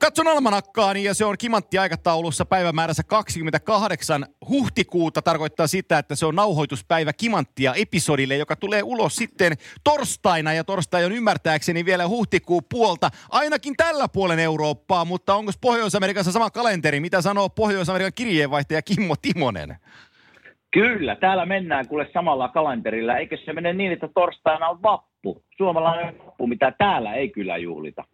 Katson almanakkaani ja se on kimantti aikataulussa päivämäärässä 28 huhtikuuta. Tarkoittaa sitä, että se on nauhoituspäivä kimanttia episodille, joka tulee ulos sitten torstaina. Ja torstai on ymmärtääkseni vielä huhtikuun puolta, ainakin tällä puolen Eurooppaa. Mutta onko Pohjois-Amerikassa sama kalenteri? Mitä sanoo Pohjois-Amerikan kirjeenvaihtaja Kimmo Timonen? Kyllä, täällä mennään kuule samalla kalenterilla. Eikö se mene niin, että torstaina on vappu? Suomalainen vappu, mitä täällä ei kyllä juhlita.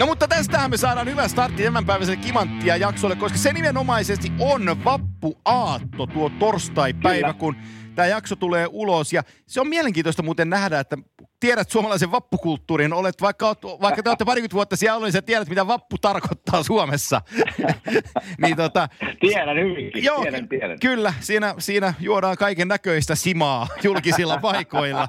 No mutta tästähän me saadaan hyvä startti tämänpäiväiselle kimanttia jaksolle, koska se nimenomaisesti on vappuaatto tuo torstai-päivä, Kyllä. kun tämä jakso tulee ulos. Ja se on mielenkiintoista muuten nähdä, että tiedät suomalaisen vappukulttuurin, olet vaikka, oot- vaikka te olette parikymmentä vuotta siellä ollut, niin sä tiedät, mitä vappu tarkoittaa Suomessa. niin tota, Tiedän hyvinkin, Joo, tiedän, tiedän. kyllä, siinä, siinä juodaan kaiken näköistä simaa julkisilla paikoilla.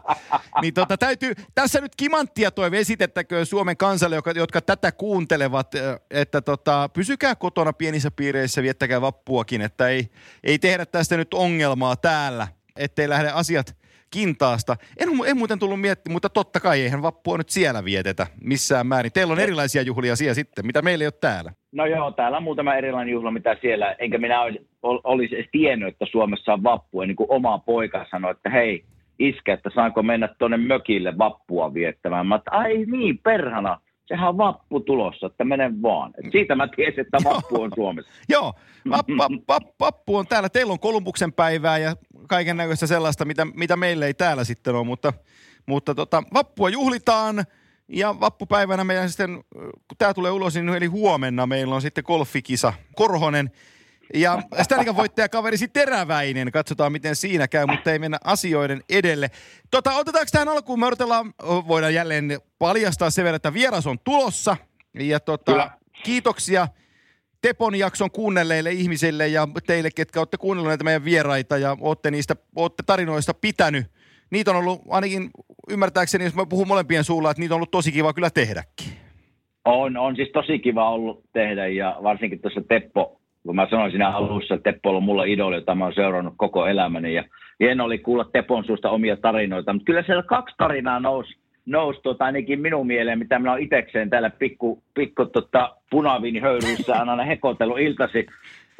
Niin tota, täytyy, tässä nyt kimanttia toi esitettäköön Suomen kansalle, jotka, jotka tätä kuuntelevat, että tota, pysykää kotona pienissä piireissä, viettäkää vappuakin, että ei, ei tehdä tästä nyt ongelmaa täällä, ettei lähde asiat kintaasta. En, en muuten tullut miettimään, mutta totta kai eihän vappua nyt siellä vietetä missään määrin. Teillä on erilaisia juhlia siellä sitten, mitä meillä ei ole täällä. No joo, täällä on muutama erilainen juhla, mitä siellä, enkä minä olisi, ol- olisi edes tiennyt, että Suomessa on vappu. Ennen kuin oma poika sanoi, että hei, iskä, että saanko mennä tuonne mökille vappua viettämään. Mä että ai niin, perhana, sehän on vappu tulossa, että menen vaan. Et siitä mä tiesin, että vappu on Suomessa. Joo, vap, vap, vap, vappu on täällä. Teillä on Kolumbuksen päivää ja kaiken näköistä sellaista, mitä, mitä meillä ei täällä sitten ole, mutta, mutta tota, vappua juhlitaan ja vappupäivänä meidän sitten, kun tämä tulee ulos, niin eli huomenna meillä on sitten golfikisa Korhonen ja Stanley voittaja kaverisi Teräväinen. Katsotaan, miten siinä käy, mutta ei mennä asioiden edelle. Tota, otetaanko tähän alkuun? Me odotellaan, voidaan jälleen paljastaa sen verran, että vieras on tulossa. Ja tota, Kyllä. kiitoksia Tepon jakson kuunnelleille ihmisille ja teille, ketkä olette kuunnelleet näitä meidän vieraita ja olette niistä olette tarinoista pitänyt. Niitä on ollut ainakin ymmärtääkseni, jos mä puhun molempien suulla, että niitä on ollut tosi kiva kyllä tehdäkin. On, on siis tosi kiva ollut tehdä ja varsinkin tuossa Teppo, kun mä sanoin siinä alussa, että Teppo on mulla idoli, jota mä oon seurannut koko elämäni ja hieno oli kuulla Tepon suusta omia tarinoita, mutta kyllä siellä kaksi tarinaa nousi nous, tota, ainakin minun mieleen, mitä minä olen itsekseen täällä pikku, pikku tota, punaviinihöyryissä aina hekotellut iltasi.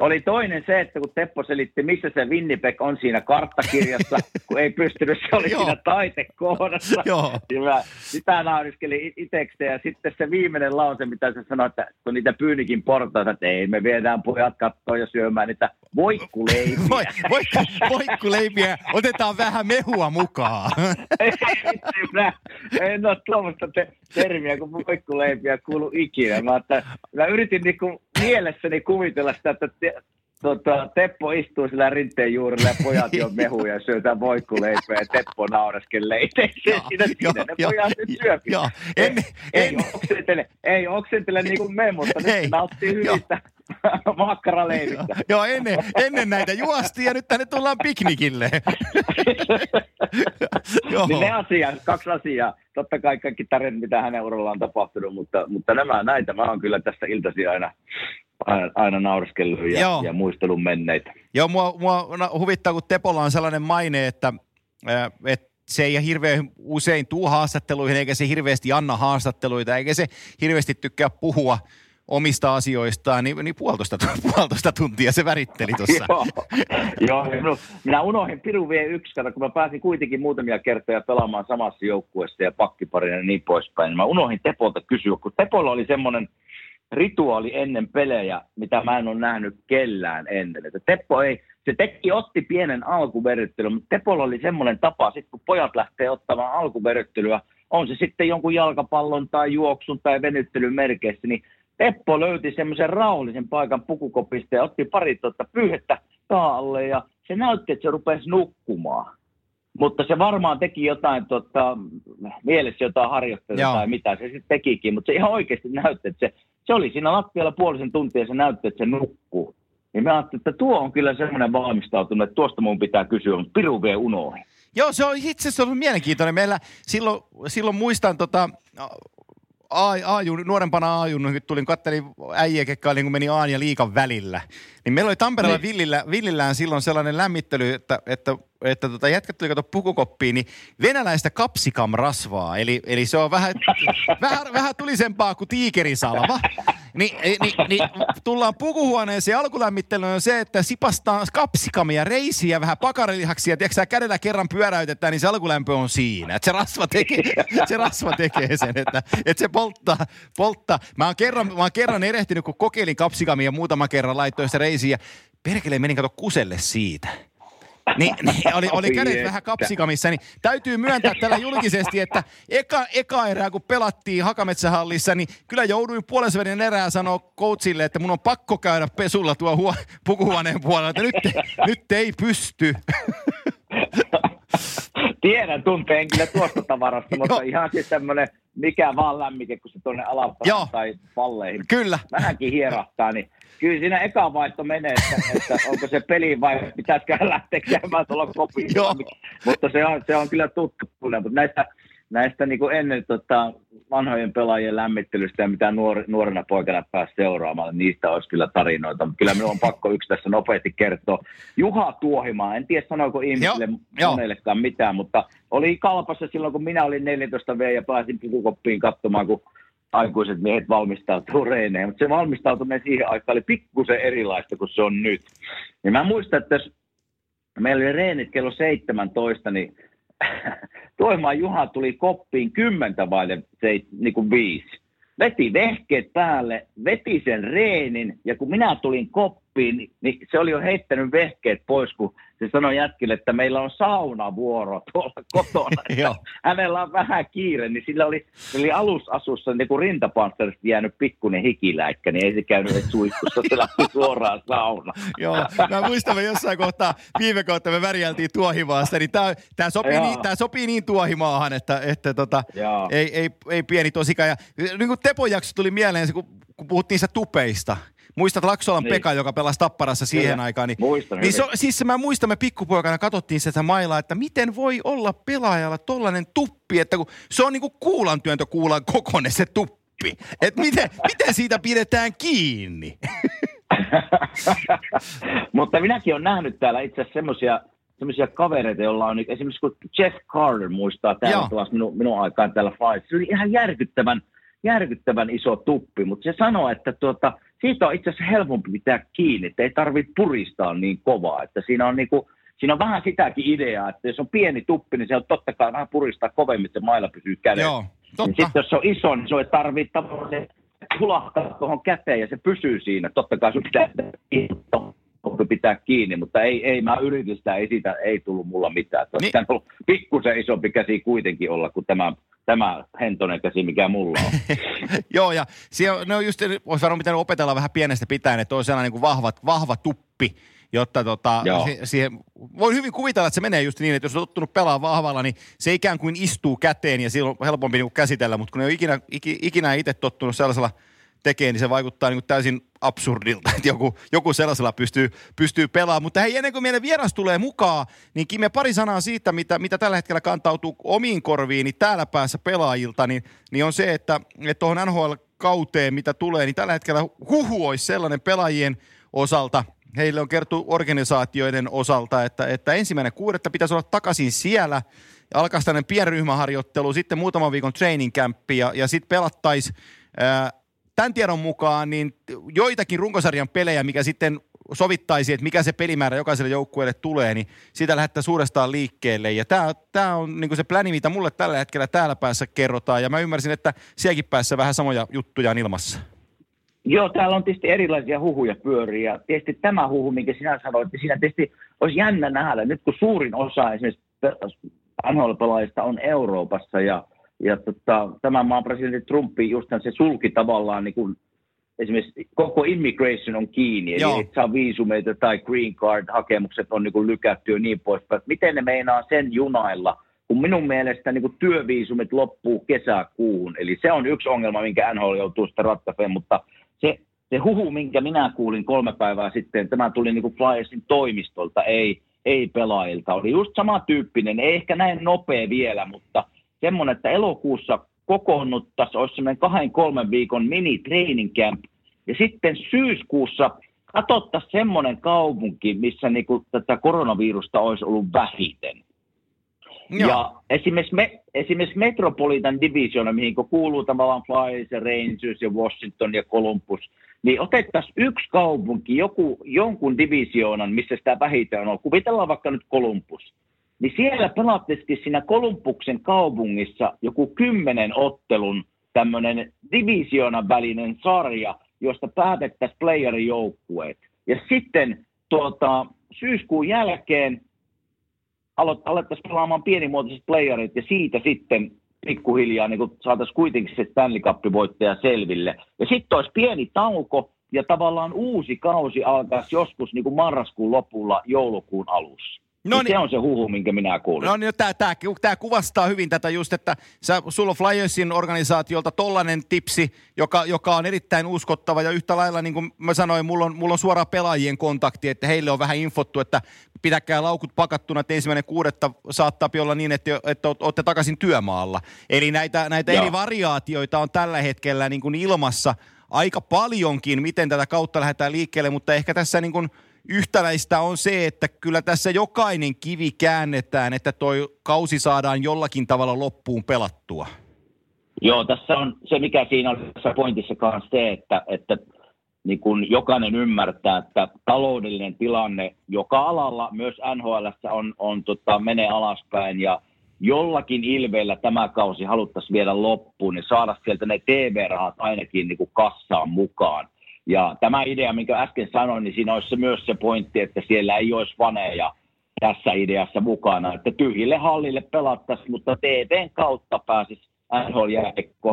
Oli toinen se, että kun Teppo selitti, missä se Winnipeg on siinä karttakirjassa, kun ei pystynyt, se oli siinä taitekohdassa. Joo. Mä sitä nauriskelin itsekseen ja sitten se viimeinen lause, mitä se sanoi, että kun niitä pyynikin portaita, että ei, me viedään pojat kattoon ja syömään niitä voikkuleipiä. Voi, voi, voikkuleipiä, otetaan vähän mehua mukaan. Ei, minä en ole tuommoista te- termiä kuin voikkuleipiä kuulu ikinä. Mä, että, mä yritin niinku mielessäni kuvitella sitä, että tota, Teppo istuu sillä rinteen juurella ja pojat jo mehuja ja syötään voikkuleipiä ja Teppo nauraskelee itsekseen siinä, siinä ne pojat nyt syöpi. joo. Ei, Ennen- ei, oksentele, ei oksentele niin kuin me, mutta Ei. nyt nauttii hyvistä makkaraleivistä. Joo, ennen, ennen näitä juostiin ja nyt tänne tullaan piknikille. Joo. Niin ne asiat, kaksi asiaa. Totta kai kaikki tarinat, mitä hänen urallaan on tapahtunut, mutta, mutta nämä, näitä mä oon kyllä tässä iltasi aina, aina, naureskellut ja, Joo. ja muistelun menneitä. Joo, mua, mua huvittaa, kun Tepolla on sellainen maine, että, että se ei hirveän usein tuu haastatteluihin, eikä se hirveästi anna haastatteluita, eikä se hirveästi tykkää puhua omista asioistaan, niin, niin puolitoista, puolitoista tuntia se väritteli tuossa. Joo, Joo no, minä unohdin Piru vie yksi, kato, kun mä pääsin kuitenkin muutamia kertoja pelaamaan samassa joukkueessa ja pakkiparina ja niin poispäin. niin Mä unohdin Tepolta kysyä, kun Tepolla oli semmoinen rituaali ennen pelejä, mitä mä en ole nähnyt kellään ennen. Että Teppo ei, se teki, otti pienen alkuverryttelyn, mutta Tepolla oli semmoinen tapa, sit kun pojat lähtee ottamaan alkuverryttelyä, on se sitten jonkun jalkapallon tai juoksun tai venyttelyn merkeissä, niin Teppo löyti semmoisen rauhallisen paikan pukukopista ja otti pari tuota pyyhettä taalle ja se näytti, että se rupesi nukkumaan. Mutta se varmaan teki jotain, tota, mielessä jotain harjoittelua tai mitä se sitten tekikin, mutta se ihan oikeasti näytti, että se, se oli siinä lattialla puolisen tuntia ja se näytti, että se nukkuu. Niin mä ajattelin, että tuo on kyllä semmoinen valmistautunut, että tuosta mun pitää kysyä, mutta piru vie unoihin. Joo, se on itse asiassa ollut mielenkiintoinen. Meillä silloin, silloin muistan tota, A, A, nuorempana A, kun tulin kattelin äijä, ketkä niin kun meni A ja liikan välillä. Niin meillä oli Tampereella niin. Villillä, Villillään silloin sellainen lämmittely, että, että että tota, jätkät tuli kato pukukoppiin, niin venäläistä kapsikam-rasvaa, eli, eli se on vähän, vähän, vähän tulisempaa kuin tiikerisalva. Ni, niin, niin, niin, tullaan pukuhuoneeseen alkulämmittely on se, että sipastaa kapsikamia, reisiä, vähän pakarilihaksia, tiedätkö kädellä kerran pyöräytetään, niin se alkulämpö on siinä. Että se rasva tekee, se rasva tekee sen, että, että se polttaa, polttaa. Mä oon kerran, mä oon kerran erehtynyt, kun kokeilin kapsikamia muutama kerran laittoin sitä reisiä. Perkele menin kato kuselle siitä. Niin, niin oli, oli kädet vähän kapsikamissa, niin täytyy myöntää tällä julkisesti, että eka, eka erää kun pelattiin Hakametsähallissa, niin kyllä jouduin puolesveden erää sanoa coachille, että mun on pakko käydä pesulla tuo huo, pukuhuoneen puolella, että nyt, nyt ei pysty. Tiedän tunteen kyllä tuosta tavarasta, mutta ihan siis tämmöinen mikä vaan lämmike, kun se tuonne alapäin tai palleihin Kyllä. vähänkin hierahtaa, niin kyllä siinä eka vaihto menee, että, että onko se peli vai pitäisikö lähteä käymään tuolla kopissa. Mutta se on, se on kyllä tuttu. Mutta näistä, näistä niin kuin ennen tota, vanhojen pelaajien lämmittelystä ja mitä nuor, nuorena poikana pääsi seuraamaan, niin niistä olisi kyllä tarinoita. Mutta kyllä minun on pakko yksi tässä nopeasti kertoa. Juha Tuohimaa, en tiedä sanoiko ihmisille jo, monellekaan jo. mitään, mutta oli kalpassa silloin, kun minä olin 14 V ja pääsin pukukoppiin katsomaan, kun aikuiset miehet valmistautuu reeneen, mutta se valmistautuminen siihen aikaan oli pikkusen erilaista kuin se on nyt. Ja mä muistan, että jos meillä oli reenit kello 17, niin Toimaan Juha tuli koppiin kymmentä vaille niin kuin viisi. Veti vehkeet päälle, veti sen reenin ja kun minä tulin koppiin, niin se oli jo heittänyt vehkeet pois, kun se sanoi jätkille, että meillä on saunavuoro tuolla kotona. Hänellä on vähän kiire, niin sillä oli, oli alusasussa niin kuin rintapansserista jäänyt pikkuinen hikiläikkä, niin ei se käynyt edes suihkussa, se lähti suoraan sauna. Joo, mä muistan me jossain kohtaa, viime kautta me värjältiin tuohimaasta, niin tämä, tämä, sopii, niin, tämä sopii niin tuohimaahan, että, että tota, ei, ei, ei, pieni tosikaan. Ja niin kuin Tepon jakso tuli mieleen, kun, kun puhuttiin sitä tupeista, Muistat Laksolan niin. Pekka, joka pelasi Tapparassa siihen Kyllä. aikaan. Niin, Muistan niin so, siis mä muistan, me pikkupoikana katsottiin sitä mailaa, että miten voi olla pelaajalla tollainen tuppi, että kun se on niinku kuulan työntö kuulan kokoinen se tuppi. Että miten, miten siitä pidetään kiinni? Mutta minäkin olen nähnyt täällä itse asiassa semmoisia semmoisia kavereita, joilla on esimerkiksi kun Jeff Carter muistaa täällä minun, minun aikaan täällä Fight. Se oli ihan järkyttävän, järkyttävän iso tuppi, mutta se sanoi, että tuota, siitä on itse asiassa helpompi pitää kiinni, että ei tarvitse puristaa niin kovaa, että siinä on niinku, siinä on vähän sitäkin ideaa, että jos on pieni tuppi, niin se on totta kai vähän puristaa kovemmin, että mailla pysyy kädessä. Joo, totta. Sitten jos se on iso, niin se ei tarvitse tavallaan hulahtaa tuohon käteen ja se pysyy siinä. Totta kai sun pitää pitää kiinni, mutta ei, ei mä yritin sitä, ei siitä ei tullut mulla mitään. Niin. Olisi ollut pikkusen isompi käsi kuitenkin olla kuin tämä tämä hentonen käsi, mikä mulla on. Joo, ja siellä, ne on just, olisi varmaan pitänyt opetella vähän pienestä pitäen, että on sellainen niin kuin vahva, vahva tuppi, jotta tota, siihen, voi hyvin kuvitella, että se menee just niin, että jos on tottunut pelaa vahvalla, niin se ikään kuin istuu käteen ja silloin on helpompi niin kuin käsitellä, mutta kun ne on ikinä, ikinä itse tottunut sellaisella – tekee, niin se vaikuttaa niin kuin täysin absurdilta, että joku, joku sellaisella pystyy, pystyy pelaamaan. Mutta hei, ennen kuin meidän vieras tulee mukaan, niin Kime pari sanaa siitä, mitä, mitä tällä hetkellä kantautuu omiin korviin niin täällä päässä pelaajilta, niin, niin on se, että tuohon NHL-kauteen, mitä tulee, niin tällä hetkellä huhu olisi sellainen pelaajien osalta, heille on kertu organisaatioiden osalta, että, että ensimmäinen kuudetta pitäisi olla takaisin siellä, alkaa tämmöinen pienryhmäharjoittelu, sitten muutaman viikon training campi ja, ja sitten pelattaisiin tämän tiedon mukaan niin joitakin runkosarjan pelejä, mikä sitten sovittaisi, että mikä se pelimäärä jokaiselle joukkueelle tulee, niin sitä lähdetään suurestaan liikkeelle. Ja tämä, tämä on niin se pläni, mitä mulle tällä hetkellä täällä päässä kerrotaan. Ja mä ymmärsin, että sielläkin päässä vähän samoja juttuja on ilmassa. Joo, täällä on tietysti erilaisia huhuja pyöriä. Tietysti tämä huhu, minkä sinä sanoit, että siinä tietysti olisi jännä nähdä, nyt kun suurin osa esimerkiksi nhl on Euroopassa ja ja tota, tämän maan presidentti Trumpi just se sulki tavallaan niin kuin, esimerkiksi koko immigration on kiinni, eli et saa viisumeita tai green card-hakemukset on niin kuin lykätty ja niin poispäin. Miten ne meinaa sen junailla, kun minun mielestä niin kuin työviisumit loppuu kesäkuuhun. Eli se on yksi ongelma, minkä NHL joutuu sitä ratkaiseen, mutta se, se huhu, minkä minä kuulin kolme päivää sitten, tämä tuli niin kuin Flyersin toimistolta, ei, ei-pelaajilta. Oli just samantyyppinen, ei ehkä näin nopea vielä, mutta semmoinen, että elokuussa kokoonnuttaisiin, olisi semmoinen kahden, kolmen viikon mini training camp, ja sitten syyskuussa katsottaisiin semmoinen kaupunki, missä niinku tätä koronavirusta olisi ollut vähiten. Joo. Ja esimerkiksi, me, esimerkiksi Metropolitan Division, mihin kuuluu tavallaan Flyers ja Rangers ja Washington ja Columbus, niin otettaisiin yksi kaupunki, joku, jonkun divisioonan, missä sitä vähiten on. Kuvitellaan vaikka nyt Columbus. Niin siellä pelattaisiin siinä Kolumbuksen kaupungissa joku kymmenen ottelun tämmöinen divisioonan välinen sarja, josta päätettäisiin playerijoukkueet. Ja sitten tuota, syyskuun jälkeen alettaisiin pelaamaan pienimuotoiset playerit ja siitä sitten pikkuhiljaa niin saataisiin kuitenkin se Stanley Cup-voittaja selville. Ja sitten olisi pieni tauko ja tavallaan uusi kausi alkaisi joskus niin kuin marraskuun lopulla, joulukuun alussa. No niin, se on se huhu, minkä minä kuulin. No niin, tämä, tämä, tämä kuvastaa hyvin tätä just, että sä, sulla on Flyersin organisaatiolta tollainen tipsi, joka, joka on erittäin uskottava ja yhtä lailla, niin kuin mä sanoin, mulla on, mulla on suoraan pelaajien kontakti, että heille on vähän infottu, että pitäkää laukut pakattuna, että ensimmäinen kuudetta saattaa olla niin, että, että olette takaisin työmaalla. Eli näitä, näitä eri variaatioita on tällä hetkellä niin kuin ilmassa aika paljonkin, miten tätä kautta lähdetään liikkeelle, mutta ehkä tässä niin kuin – yhtäläistä on se, että kyllä tässä jokainen kivi käännetään, että toi kausi saadaan jollakin tavalla loppuun pelattua. Joo, tässä on se, mikä siinä on tässä pointissa kanssa se, että, että niin kun jokainen ymmärtää, että taloudellinen tilanne joka alalla, myös NHL on, on tota, menee alaspäin ja jollakin ilveellä tämä kausi haluttaisiin viedä loppuun, niin saada sieltä ne TV-rahat ainakin niin kuin kassaan mukaan. Ja tämä idea, minkä äsken sanoin, niin siinä olisi myös se pointti, että siellä ei olisi vaneja tässä ideassa mukana, että tyhjille hallille pelattaisiin, mutta TVn kautta pääsisi nhl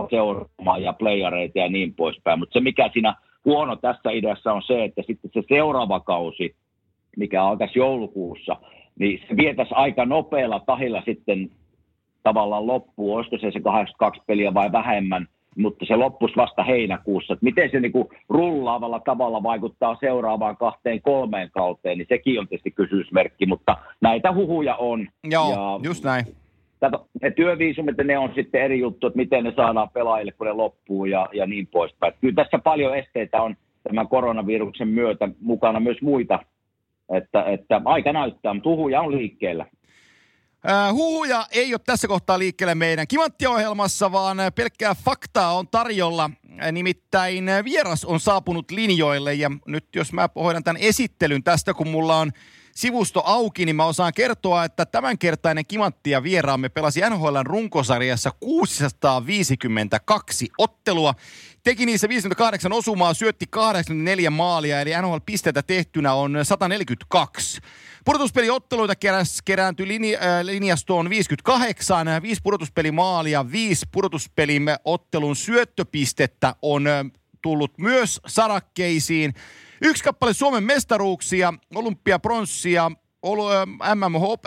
seuraamaan ja playareita ja niin poispäin. Mutta se, mikä siinä huono tässä ideassa on se, että sitten se seuraava kausi, mikä alkaisi joulukuussa, niin se vietäisi aika nopealla tahilla sitten tavallaan loppuun, olisiko se se 82 peliä vai vähemmän – mutta se loppus vasta heinäkuussa. Että miten se niin kuin rullaavalla tavalla vaikuttaa seuraavaan kahteen kolmeen kauteen, niin sekin on tietysti kysymysmerkki, mutta näitä huhuja on. Joo, ja just näin. Tätä, ne työviisumit, ne on sitten eri juttu, että miten ne saadaan pelaajille, kun ne loppuu ja, ja niin poispäin. Kyllä tässä paljon esteitä on tämän koronaviruksen myötä mukana myös muita, että, että aika näyttää, mutta huhuja on liikkeellä. Huhuja ei ole tässä kohtaa liikkeelle meidän kimanttiohjelmassa, vaan pelkkää faktaa on tarjolla. Nimittäin vieras on saapunut linjoille ja nyt jos mä hoidan tämän esittelyn tästä, kun mulla on sivusto auki, niin mä osaan kertoa, että tämänkertainen kimanttia vieraamme pelasi NHLn runkosarjassa 652 ottelua. Teki niissä 58 osumaa, syötti 84 maalia, eli NHL-pisteitä tehtynä on 142. Pudotuspeliotteluita keräs, kerääntyi linja, äh, linjastoon 58, viisi pudotuspelimaalia, viisi pudotuspeliottelun syöttöpistettä on äh, tullut myös sarakkeisiin. Yksi kappale Suomen mestaruuksia, olympiapronssia,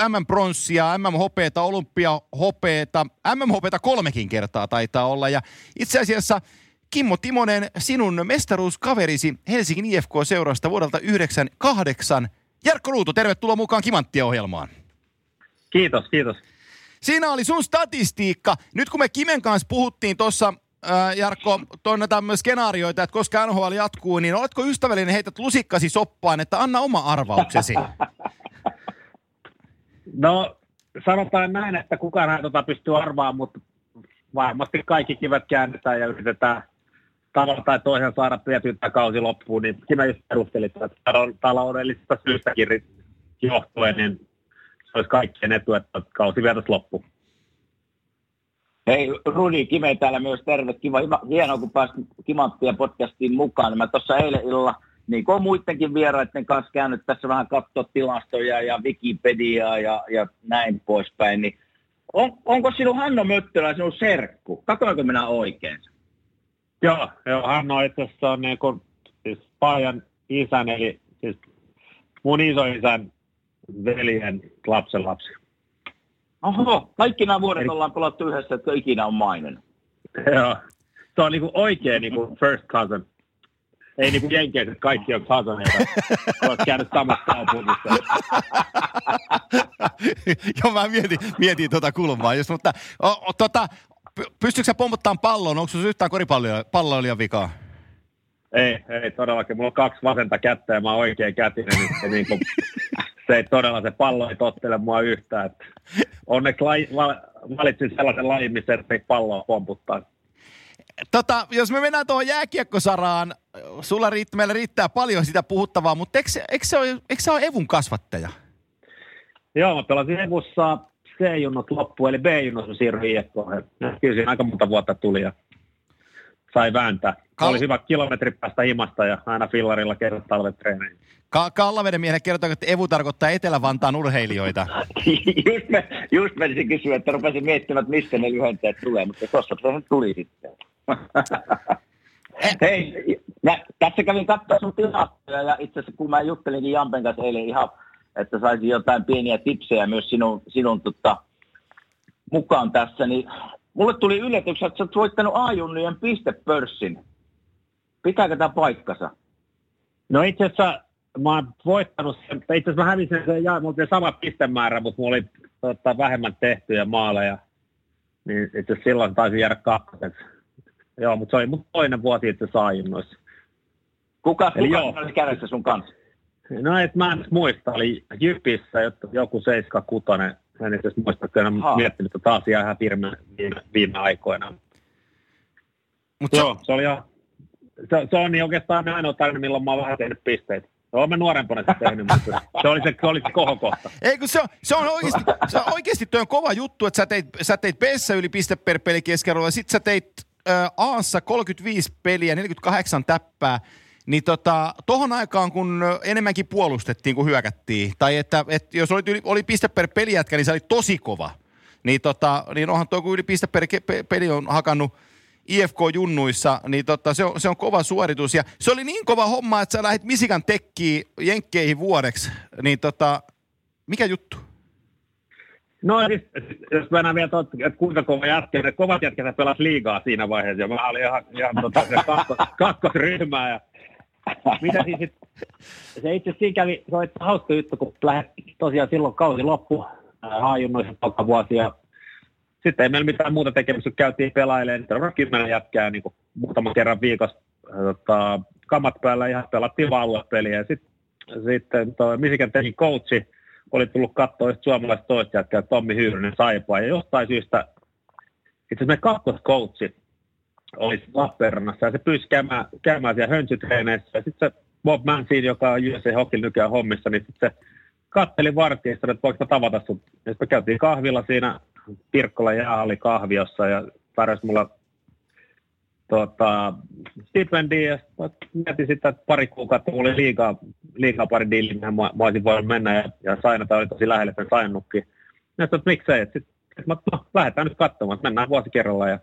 MM-pronssia, MM-hopeeta, olympiahopeeta, MM-hopeeta kolmekin kertaa taitaa olla. Ja itse asiassa Kimmo Timonen, sinun mestaruuskaverisi Helsingin IFK-seurasta vuodelta 98. Jarkko Ruuto, tervetuloa mukaan Kimanttia-ohjelmaan. Kiitos, kiitos. Siinä oli sun statistiikka. Nyt kun me Kimen kanssa puhuttiin tuossa äh, Jarkko, tuonne tämmöisiä skenaarioita, että koska NHL jatkuu, niin oletko ystävällinen heität lusikkasi soppaan, että anna oma arvauksesi? no, sanotaan näin, että kukaan ei tota pysty arvaamaan, mutta varmasti kaikki kivet käännetään ja yritetään tavalla tai toisen saada tämä kausi loppuun, niin sinä just perustelit, että taloudellisista syystäkin johtuen, niin se olisi kaikkien etu, että kausi vietäisi loppuun. Hei, Rudi Kime täällä myös terve. Kiva, hienoa, kun pääsit Kimanttia podcastiin mukaan. Mä tuossa eilen illalla, niin kuin muidenkin vieraiden kanssa käynyt tässä vähän katsoa tilastoja ja Wikipediaa ja, ja näin poispäin, niin on, onko sinun Hanno Möttölä sinun serkku? Katoinko minä oikein? Joo, joo Hanno itse asiassa on niin kuin, siis Paajan isän, eli siis mun isoisän veljen lapsen lapsi. Oho, kaikki nämä vuodet Eli... ollaan pelattu yhdessä, että ikinä on mainen. Joo, se on niinku oikein niinku first cousin. ei niin kuin jenkeiset kaikki on hasaneita, olet käynyt samassa kaupungissa. Joo, mä mietin, mietin tuota kulmaa just, mutta o, o, tota, pystytkö sä pompottamaan pallon? Onko sinulla yhtään koripalloilijan vikaa? Ei, ei todellakin. Mulla on kaksi vasenta kättä ja mä oon oikein kätinen, niin se, niin kuin, se ei todella, se pallo ei tottele mua yhtään. Että onneksi lai, valitsin sellaisen lajin, missä ei palloa pomputtaa. Tota, jos me mennään tuohon jääkiekkosaraan, sulla riittää, meillä riittää paljon sitä puhuttavaa, mutta eikö, eikö, se ole, eikö se ole Evun kasvattaja? Joo, mä pelasin Evussa C-junnot loppu, eli B-junnot siirryin IFKon. Kyllä siinä aika monta vuotta tuli ja sai vääntää. Kal- oli hyvä kilometri päästä himasta ja aina fillarilla kerran talvet treeneihin. Ka- Kallaveden miehen kertoo, että Evu tarkoittaa Etelä-Vantaan urheilijoita. just, me, just menisin kysyä, että rupesin miettimään, että mistä ne lyhenteet tulee, mutta tuossa se tuli sitten. Hei, mä, tässä kävin katsoa sun tilastoja ja itse asiassa kun mä juttelin Jampen kanssa eilen ihan, että saisin jotain pieniä tipsejä myös sinun, sinun tota, mukaan tässä, niin mulle tuli yllätys, että sä oot voittanut A-junnujen pistepörssin. Pitääkö tämä paikkansa? No itse asiassa mä oon voittanut sen, itse asiassa mä hävisin sen, ja mulla oli sama pistemäärä, mutta mulla oli tota, vähemmän tehtyjä maaleja. Niin itse asiassa silloin taisin jäädä kakkoseksi. Joo, mutta se oli mun toinen vuosi itse saajunnoissa. Kuka, Eli kuka oli kädessä sun kanssa? No et mä en muista, oli Jypissä joku 76, en itse muista, että en miettinyt tätä asiaa ihan viime, viime, viime aikoina. Mut Joo, se, se oli ihan, se, se on niin oikeastaan ainoa tarina, milloin mä oon vähän tehnyt pisteitä. Olen mä nuorempana sitä tehnyt, mutta se oli se, se, oli se kohokohta. Ei, kun se on, se on oikeasti, se on oikeasti on kova juttu, että sä teit, sä teit b yli piste per peli keskiarvoa, ja sit sä teit äh, Aassa 35 peliä, 48 täppää, niin tota, tohon aikaan, kun enemmänkin puolustettiin kuin hyökättiin, tai että, että jos oli, oli piste per pelijätkä, niin se oli tosi kova. Niin, tota, niin onhan tuo, kun yli piste per peli on hakannut IFK-junnuissa, niin tota, se, on, se on kova suoritus. Ja se oli niin kova homma, että sä lähdit Misikan tekkiin jenkkeihin vuodeksi. Niin tota, mikä juttu? No siis, jos mennään vielä tot, että kuinka kova jätkä, kovat jätkät pelas liigaa siinä vaiheessa, ja mä olin ihan, ihan tota, kakkosryhmää, ja mitä siis, sit, se itse kävi, se oli hauska juttu, kun lähdet, tosiaan silloin kausi loppu, haajunnoissa vuosi, ja sitten ei meillä mitään muuta tekemistä, kun käytiin pelailemaan, niin on kymmenen jätkää niin kuin muutaman kerran viikossa tota, kamat päällä ihan pelattiin vaan aluepeliä. Ja sit, sitten toi Misikan tekin coachi oli tullut katsoa suomalaiset toista jätkää, Tommi Hyyrynen saipaa. Ja jostain syystä itse asiassa meidän kakkoskoutsi oli Lappeenrannassa ja se pyysi käymään, käymään siellä hönsytreeneissä. Ja sitten se Bob Mancini, joka on USA Hockey nykyään hommissa, niin sitten se katteli vartijasta, että voiko tavata sun. Ja sitten käytiin kahvilla siinä Pirkkola jäähalli kahviossa ja tarjosi mulla tota, stipendiä ja mietin sitä, että pari kuukautta mulla oli liikaa, liikaa pari diiliä, mihin mä, mä olisin voinut mennä ja, ja sainata oli tosi lähellä sen sainnutkin. Ja sitten, että miksei, että sitten että no, lähdetään nyt katsomaan, että mennään vuosi kerralla ja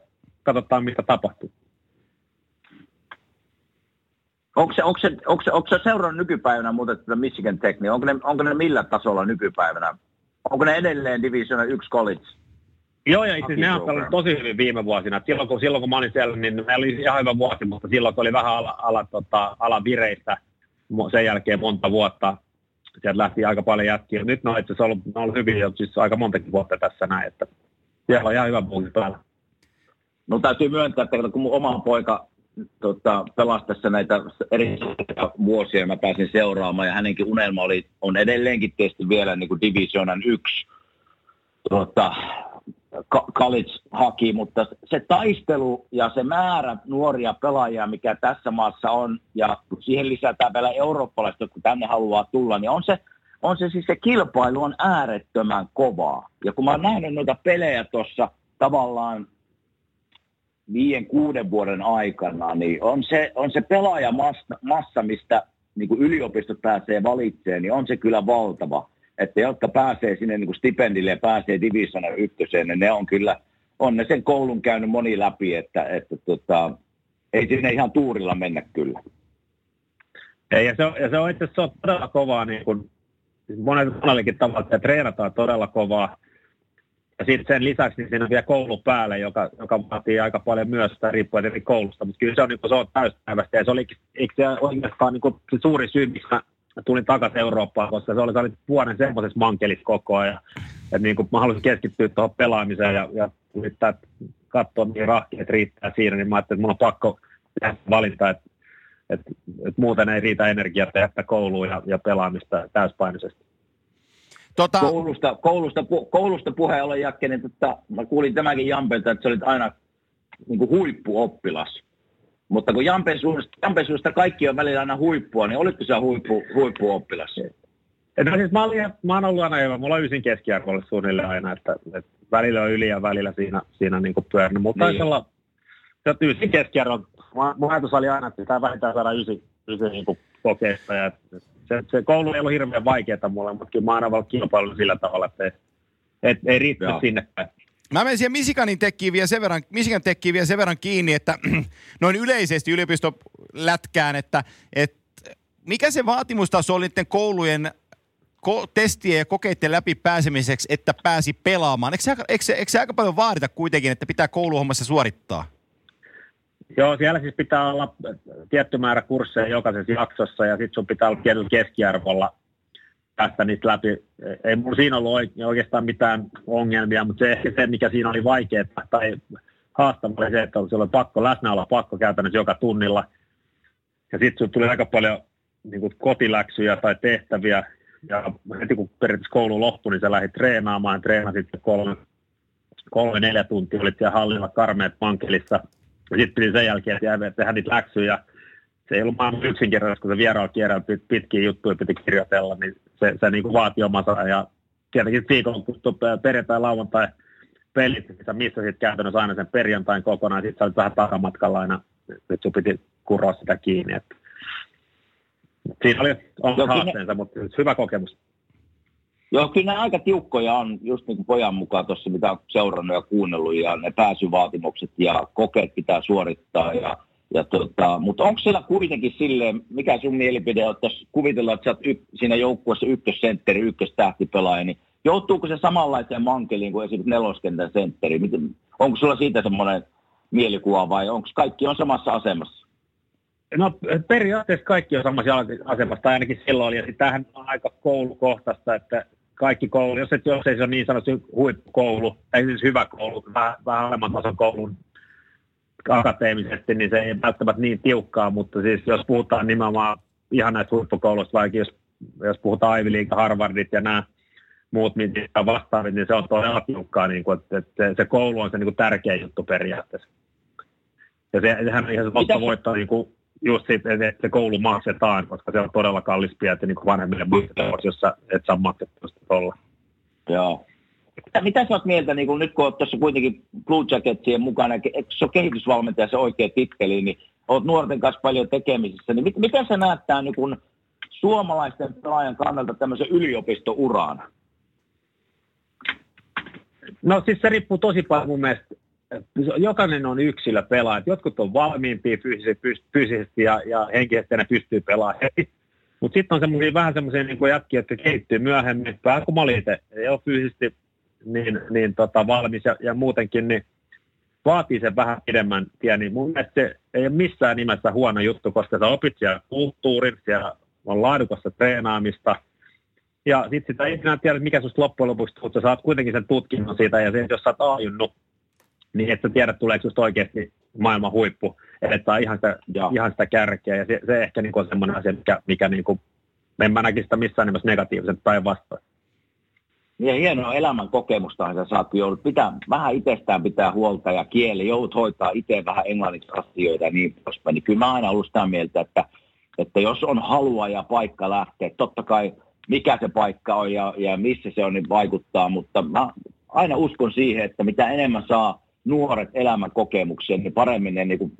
katsotaan, mitä tapahtuu. Onko se, onko, se, onko, se, onko se seurannut nykypäivänä muuten tätä Michigan Tech, niin onko ne, onko ne millä tasolla nykypäivänä? Onko ne edelleen Division 1 college? Joo, ja itse ne on tosi hyvin viime vuosina. Silloin kun, silloin kun mä olin siellä, niin meillä oli ihan hyvä vuosi, mutta silloin kun oli vähän ala, ala, tota, alavireistä, sen jälkeen monta vuotta, sieltä lähti aika paljon jätkiä. Nyt ne on itse asiassa ollut, ne on ollut hyvin siis aika montakin vuotta tässä näin, että siellä on ihan hyvä vuosi päällä. No täytyy myöntää, että kun mun oma poika tota, pelasi tässä näitä eri vuosia, mä pääsin seuraamaan, ja hänenkin unelma oli, on edelleenkin tietysti vielä niin kuin Divisionan yksi tota, college haki, mutta se taistelu ja se määrä nuoria pelaajia, mikä tässä maassa on, ja siihen lisätään vielä eurooppalaista, kun tänne haluaa tulla, niin on se, on se siis se kilpailu on äärettömän kovaa. Ja kun mä oon nähnyt noita pelejä tuossa tavallaan viiden, kuuden vuoden aikana, niin on se, on se pelaajamassa, mistä niin kuin yliopistot pääsee valitsemaan, niin on se kyllä valtava että jotka pääsee sinne niin kuin stipendille ja pääsee divisana ykköseen, niin ne on kyllä, on ne sen koulun käynyt moni läpi, että, että tota, ei sinne ihan tuurilla mennä kyllä. Ei, ja se on, ja se on itse asiassa todella kovaa, niin kuin, siis monet monellakin tavalla, että treenataan todella kovaa. Ja sitten sen lisäksi niin siinä on vielä koulu päälle, joka, joka vaatii aika paljon myös sitä riippuen eri koulusta. Mutta kyllä se on, niin kuin, se on täyspäivästä ja se oli se oikeastaan niin kuin, se suuri syy, miksi mä tulin takaisin Eurooppaan, koska se oli, se oli vuoden semmoisessa mankelissa koko ajan. Että niin kuin, mä halusin keskittyä tuohon pelaamiseen ja, ja yrittää katsoa, niin rahkeet riittää siinä, niin mä ajattelin, että mun on pakko tehdä valinta, että, että, että muuten ei riitä energiaa tehdä kouluun ja, ja pelaamista täyspainoisesti. Tota... Koulusta, koulusta, koulusta puheen ollen Jakke, niin tota, mä kuulin tämänkin Jampelta, että sä olit aina niin kuin huippuoppilas. Mutta kun Jampen suunnasta, Jampen suunnasta kaikki on välillä aina huippua, niin olitko sä huippu, huippuoppilas? No siis mä, olin, mä oon ollut aina hyvä. Mulla on ysin keskiarvolle suunnilleen aina, että, että välillä on yli ja välillä siinä, siinä niin pyörinyt. Mutta niin. taisi olla ysin keskiarvo. Mun ajatus oli aina, että pitää vähintään saada ysi, ysi niin kokeista. Ja se, se, koulu ei ollut hirveän vaikeaa mulle, mutta kyllä mä aina ollut kilpailu sillä tavalla, että ei, et, ei riittänyt sinne Mä menen siihen Misikanin tekkiin vielä sen verran, Misikan tekkiin vielä sen verran kiinni, että noin yleisesti yliopistolätkään, että, että mikä se vaatimustaso oli niiden koulujen ko- testien ja kokeiden läpi pääsemiseksi, että pääsi pelaamaan? Eikö se, eikö, se, eikö se aika paljon vaadita kuitenkin, että pitää kouluhommassa suorittaa? Joo, siellä siis pitää olla tietty määrä kursseja jokaisessa jaksossa ja sitten sun pitää olla tietyllä keskiarvolla päästä niistä läpi. Ei mulla siinä ollut oikeastaan mitään ongelmia, mutta se ehkä se, mikä siinä oli vaikeaa tai haastavaa oli se, että oli pakko läsnä olla pakko käytännössä joka tunnilla. Ja sitten tuli aika paljon niin kuin kotiläksyjä tai tehtäviä. Ja heti kun periaatteessa koulu loppui, niin sä lähdit treenaamaan. Treenasit kolme, kolme neljä tuntia, olit siellä hallilla karmeet mankelissa. Ja sitten piti sen jälkeen tehdä niitä läksyjä se ei ollut maailman yksinkertaisesti, kun se vieraalla kierrellä pit, pitkiä juttuja piti kirjoitella, niin se, se niin kuin vaati omansa. Ja tietenkin viikon perjantai, lauantai pelit, missä missä sitten käytännössä aina sen perjantain kokonaan, sitten sä olit vähän takamatkalla aina, nyt sun piti kuroa sitä kiinni. Että. Siinä oli oma haasteensa, mutta hyvä kokemus. Joo, kyllä aika tiukkoja on, just niin kuin pojan mukaan tuossa, mitä on seurannut ja kuunnellut, ja ne pääsyvaatimukset ja kokeet pitää suorittaa, ja ja tota, mutta onko siellä kuitenkin silleen, mikä sun mielipide on, jos kuvitellaan, että sä oot y- siinä joukkueessa ykkössentteri, ykköstähtipelaaja, niin joutuuko se samanlaiseen mankeliin kuin esimerkiksi neloskentän sentteri? Miten, onko sulla siitä semmoinen mielikuva vai onko kaikki on samassa asemassa? No periaatteessa kaikki on samassa asemassa, tai ainakin silloin oli, ja tämähän on aika koulukohtaista, että kaikki koulu, jos, et, jos ei se ole niin sanottu huippukoulu, tai siis hyvä koulu, vähän, vähän alemman tason koulun akateemisesti, niin se ei välttämättä niin tiukkaa, mutta siis jos puhutaan nimenomaan ihan näistä huippukouluista, vaikka jos, jos puhutaan Ivy League, Harvardit ja nämä muut mitä vastaavit, niin se on todella tiukkaa, niin kuin, että, että se, se koulu on se niin kuin tärkeä juttu periaatteessa. Ja se, sehän on ihan se totta voittaa niin kuin just siitä, että se koulu maksetaan, koska se on todella kallis pieti niin vanhemmille muille, jos sä et saa maksettua sitä olla. Joo. Mitä, mitä sä oot mieltä, niin kun nyt kun oot tuossa kuitenkin Blue Jacketsien mukana, eikö se ole kehitysvalmentaja se oikea titteli, niin oot nuorten kanssa paljon tekemisissä, niin mit, miten sä näet tämän niin kun suomalaisten pelaajan kannalta tämmöisen yliopistouraan? No siis se riippuu tosi paljon mun mielestä. Jokainen on yksilö pelaaja. Jotkut on valmiimpia fyysisesti, fyysisesti ja, ja henkisesti ne pystyy pelaamaan heti. Mutta sitten on semmoisia vähän semmoisia niin jätkiä, jotka kehittyy myöhemmin. Vähän kuin mä olin itse. Ei ole fyysisesti niin, niin tota, valmis ja, ja muutenkin niin vaatii sen vähän pidemmän tien, niin mun mielestä se ei ole missään nimessä huono juttu, koska sä opit siellä kulttuurin, siellä on laadukasta treenaamista, ja sitten sitä ei enää tiedä, mikä susta loppujen lopuksi mutta sä saat kuitenkin sen tutkinnon siitä, ja se, jos sä oot ajunnut, niin et sä tiedä, tuleeko just oikeasti maailman huippu, että ihan sitä, ihan sitä kärkeä, ja se, se ehkä niin on semmoinen asia, mikä, mikä niin kuin, en mä näkisi sitä missään nimessä negatiivisen päinvastoin. Niin hienoa elämän kokemusta sä saat joudut pitää, vähän itsestään pitää huolta ja kieli, joudut hoitaa itse vähän englanniksi asioita ja niin poispäin. Niin kyllä mä aina ollut sitä mieltä, että, että jos on halua ja paikka lähteä, totta kai mikä se paikka on ja, ja missä se on, niin vaikuttaa, mutta mä aina uskon siihen, että mitä enemmän saa nuoret elämän kokemuksia, niin paremmin ne niin kuin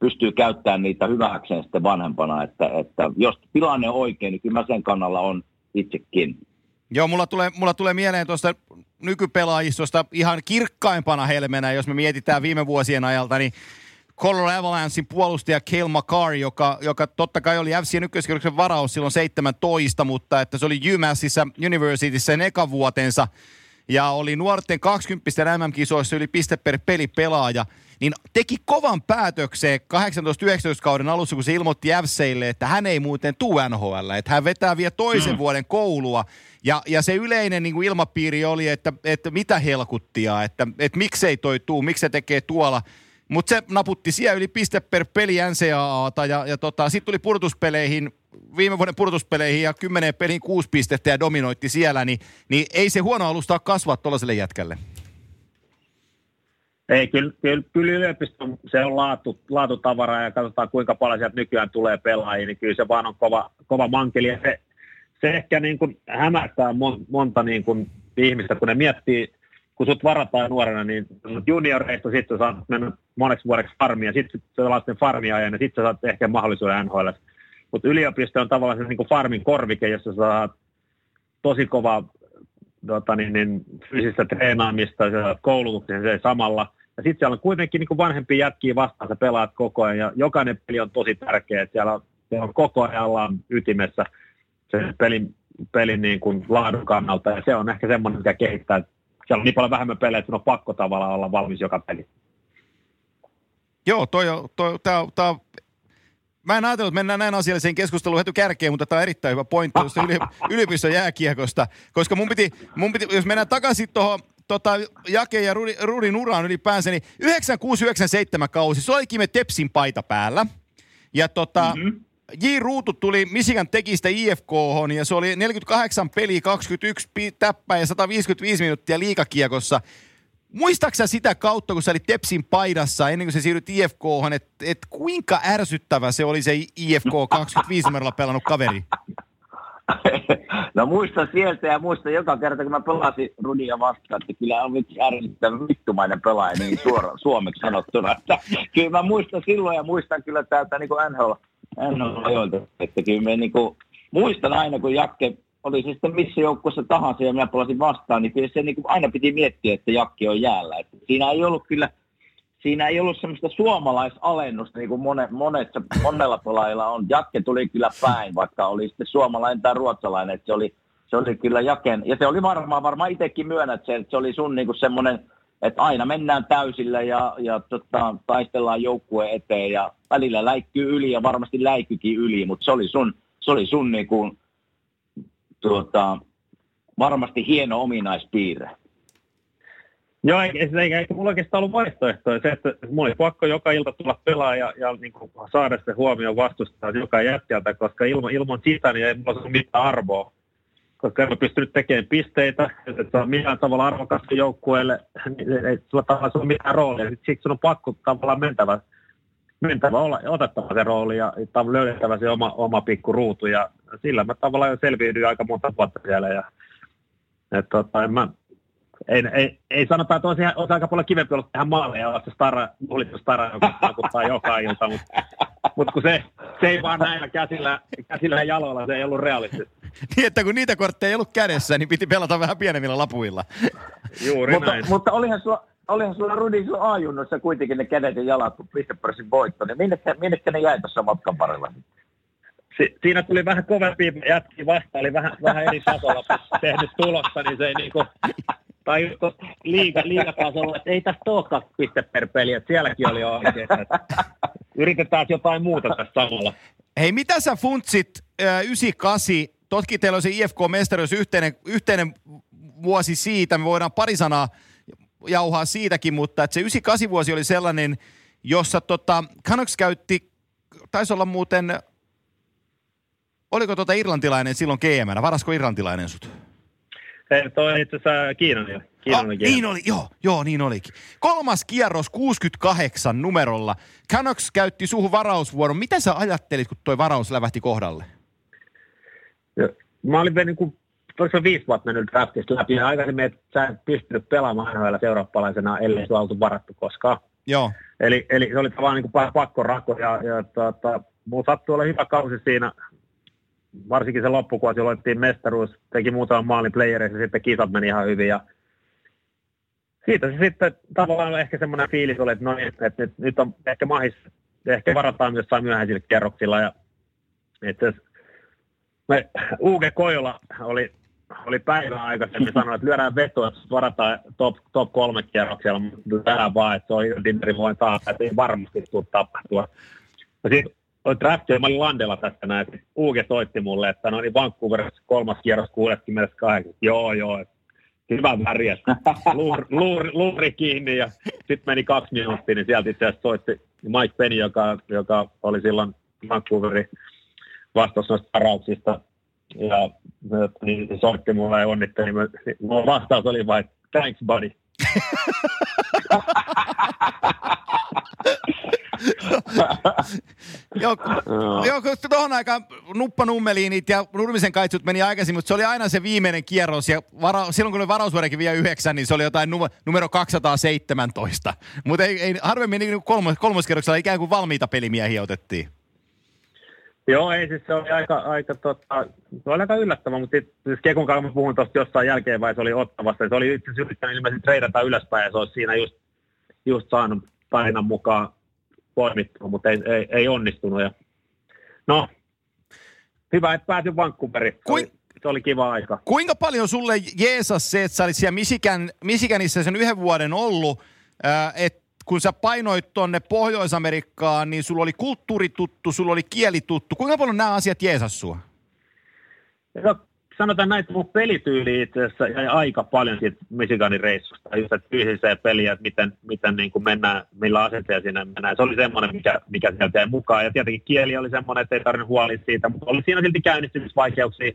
pystyy käyttämään niitä hyväkseen sitten vanhempana, että, että jos tilanne on oikein, niin kyllä mä sen kannalla on itsekin. Joo, mulla tulee, mulla tulee mieleen tuosta nykypelaajistosta ihan kirkkaimpana helmenä, jos me mietitään viime vuosien ajalta, niin Colorado Avalanchein puolustaja Cale Makar, joka, joka totta kai oli FC ykköskierroksen varaus silloin 17, mutta että se oli UMassissa Universityssä sen eka vuotensa. Ja oli nuorten 20 MM-kisoissa yli piste per peli pelaaja, niin teki kovan päätökseen 18-19 kauden alussa, kun se ilmoitti Jävseille, että hän ei muuten tuu NHL, että hän vetää vielä toisen mm. vuoden koulua. Ja, ja se yleinen niin kuin ilmapiiri oli, että, että mitä helkuttia, että, että miksei toi tuu, miksi se tekee tuolla. Mutta se naputti siellä yli piste per peli NCAAta ja, ja tota, sitten tuli purtuspeleihin viime vuoden purtuspeleihin ja kymmeneen peliin kuusi pistettä ja dominoitti siellä, niin, niin ei se huono alusta kasvaa tuollaiselle jätkälle. Ei, kyllä, kyllä, kyllä yliopisto se on laatu, laatutavara ja katsotaan kuinka paljon sieltä nykyään tulee pelaajia, niin kyllä se vaan on kova, kova mankeli. Ja se, se ehkä niin kuin hämärtää mon, monta niin kuin ihmistä, kun ne miettii, kun sut varataan nuorena, niin junioreista sitten saat mennä moneksi vuodeksi farmia, sitten sä saat sen farmia ja sitten sä saat ehkä mahdollisuuden NHL. Mutta yliopisto on tavallaan se niin kuin farmin korvike, jossa sä saat tosi kovaa tota, niin, niin, fyysistä treenaamista, ja koulutuksen se samalla. Ja sitten siellä on kuitenkin niin vanhempi jätkiä vastaan, sä pelaat koko ajan, ja jokainen peli on tosi tärkeä, että siellä on, siellä on koko ajan ytimessä se pelin, pelin niin kuin laadun kannalta, ja se on ehkä semmoinen, mikä kehittää. Siellä on niin paljon vähemmän pelejä, että on pakko tavallaan olla valmis joka peli. Joo, toi, toi, tää, tää Mä en ajatellut, että mennään näin asialliseen keskusteluun heti kärkeen, mutta tämä on erittäin hyvä pointti tuosta yli, yliopiston jääkiekosta. Koska mun piti, mun piti, jos mennään takaisin tuohon tota, Jake ja Rudi, Rudin uraan ylipäänsä, niin 9697 kausi, se oli Kime Tepsin paita päällä. Ja tota, mm-hmm. J. Ruutu tuli Michigan tekistä IFK ja se oli 48 peliä, 21 täppää ja 155 minuuttia liikakiekossa. Muistaaksä sitä kautta, kun sä olit Tepsin paidassa ennen kuin se siirryt IFK, että et kuinka ärsyttävä se oli se IFK 25 numerolla pelannut kaveri? No muistan sieltä ja muistan joka kerta, kun mä pelasin Rudia vastaan, että kyllä on vitsi ärsyttävä vittumainen pelaaja niin suora, suomeksi sanottuna. Että kyllä mä muistan silloin ja muistan kyllä täältä niin NHL, NHL että kyllä me niin kuin, muistan aina, kun Jakke oli se sitten missä joukkueessa tahansa ja minä palasin vastaan, niin kyllä se niin kuin aina piti miettiä, että Jakki on jäällä. Että siinä ei ollut kyllä, siinä ei ollut semmoista suomalaisalennusta, niin kuin monet, monet, monella pelaajilla on. Jakke tuli kyllä päin, vaikka oli sitten suomalainen tai ruotsalainen, että se oli, se oli kyllä Jaken, ja se oli varmaan, varmaan itsekin myönnät se, että se oli sun niin kuin semmoinen, että aina mennään täysillä ja, ja tota, taistellaan joukkueen eteen ja välillä läikkyy yli ja varmasti läikkykin yli, mutta se oli sun, se oli sun niin kuin, tuota, varmasti hieno ominaispiirre. Joo, eikä, eikä, eikä mulla oikeastaan ollut vaihtoehtoja se, että mulla oli pakko joka ilta tulla pelaa ja, ja niin kuin saada se huomioon vastustaa joka jätkältä, koska ilman, ilman sitä niin ei mulla ole mitään arvoa. Koska en mä pystynyt tekemään pisteitä, että se on millään tavalla arvokasta joukkueelle, niin ei sulla tavallaan ole mitään roolia. Siksi sun on pakko tavallaan mentävä mentävä olla, otettava se rooli ja löydettävä se oma, oma pikku ruutu ja sillä mä tavallaan jo selviydyin aika monta vuotta siellä ja et, tota, en mä, ei, ei, ei sanota, että olisi, olisi aika paljon kivempi olla tähän maalle ja olla se stara, stara, joka vaikuttaa joka ilta, mutta mut kun se, se ei vaan näillä käsillä, käsillä ja jaloilla, se ei ollut realistista. niin, että kun niitä kortteja ei ollut kädessä, niin piti pelata vähän pienemmillä lapuilla. Juuri mutta, näin. Mutta olihan sulla, olihan sulla Rudi sun A-junnossa kuitenkin ne kädet ja jalat, kun pistepörssin voitto, niin minne, minne ne jäi tuossa matkan varrella? Si- siinä tuli vähän kovempi jätki vasta, oli vähän, vähän eri tasolla tehnyt tulosta, niin se ei niinku, tai liiga, liigatasolla, että ei tästä olekaan piste per peli, että sielläkin oli oikein, yritetään jotain muuta tässä samalla. Hei, mitä sä funtsit äh, 98, totkin teillä on se IFK-mestaruus yhteinen, yhteinen vuosi siitä, me voidaan pari sanaa jauhaa siitäkin, mutta että se 98 vuosi oli sellainen, jossa tota, Canucks käytti, taisi olla muuten, oliko tota irlantilainen silloin GM, varasko irlantilainen sut? Se, toi itse asiassa Kiinan Kiinan oh, niin oli, joo, joo, niin olikin. Kolmas kierros 68 numerolla. Canucks käytti suhu varausvuoron. Mitä sä ajattelit, kun toi varaus lävähti kohdalle? Ja, mä olin niin kuin oliko viisi vuotta mennyt draftista läpi, ja aikaisemmin, että sä et pystynyt pelaamaan NHL eurooppalaisena, ellei sulla oltu varattu koskaan. Joo. Eli, eli se oli tavallaan niin kuin pakko rako, ja, ja tota, mulla sattui olla hyvä kausi siinä, varsinkin se loppukuosi, jolloin mestaruus, teki muutaman maalin playereissa, sitten kisat meni ihan hyvin, ja siitä se sitten tavallaan ehkä semmoinen fiilis oli, että, no, niin, että nyt, nyt on ehkä mahis, ehkä varataan jossain myöhäisillä kerroksilla, ja että me, Uge Kojola oli oli päivä aikaisemmin sanonut, että lyödään veto, että varataan top, top kolme kierroksella, mutta tähän vaan, että se on Dimmeri voi taas, että ei varmasti tule tapahtua. Ja sitten oli drafti, mä olin Landella tästä näin, että Uuke soitti mulle, että no niin Vancouverissa kolmas kierros 68. Joo, joo, hyvä väri, luuri, luuri, luuri, kiinni ja sitten meni kaksi minuuttia, niin sieltä itse asiassa soitti Mike Penny, joka, joka oli silloin Vancouverin vastaus noista varauksista ja niin soitti mulle ja onnitteli. Niin mun vastaus oli vain, thanks buddy. Joku, joku tuohon aikaan Nuppa Nummeliinit ja Nurmisen kaitsut meni aikaisin, mutta se oli aina se viimeinen kierros. Ja vara, silloin kun oli varausvuodekin vielä yhdeksän, niin se oli jotain numero 217. Mutta ei, ei, harvemmin niin kolmos, kolmoskierroksella ikään kuin valmiita pelimiehiä otettiin. Joo, ei siis se oli aika, aika, tota, se oli aika yllättävä, mutta sit, siis Kekun kanssa puhun tuosta jossain jälkeen, vai se oli ottavassa. Se oli itse asiassa yrittänyt ilmeisesti treidata ylöspäin ja se olisi siinä just, just saanut tarinan mukaan poimittua, mutta ei, ei, ei onnistunut. Ja, no, hyvä, että pääsin Vancouveriin. Kuin... Se oli kiva aika. Kuinka paljon sulle jeesas se, että sä olit siellä Michigan, Michiganissa sen yhden vuoden ollut, että kun sä painoit tonne Pohjois-Amerikkaan, niin sulla oli kulttuuri tuttu, sulla oli kieli tuttu. Kuinka paljon nämä asiat jeesas sua? No, sanotaan näin, että mun pelityyli itse asiassa jäi aika paljon siitä Michiganin reissusta. Just, että fyysiseen peliä, että miten, miten niin kuin mennään, millä asenteella siinä mennään. Se oli semmoinen, mikä, mikä sieltä jäi mukaan. Ja tietenkin kieli oli semmoinen, että ei tarvinnut huolia siitä, mutta oli siinä silti käynnistymisvaikeuksia.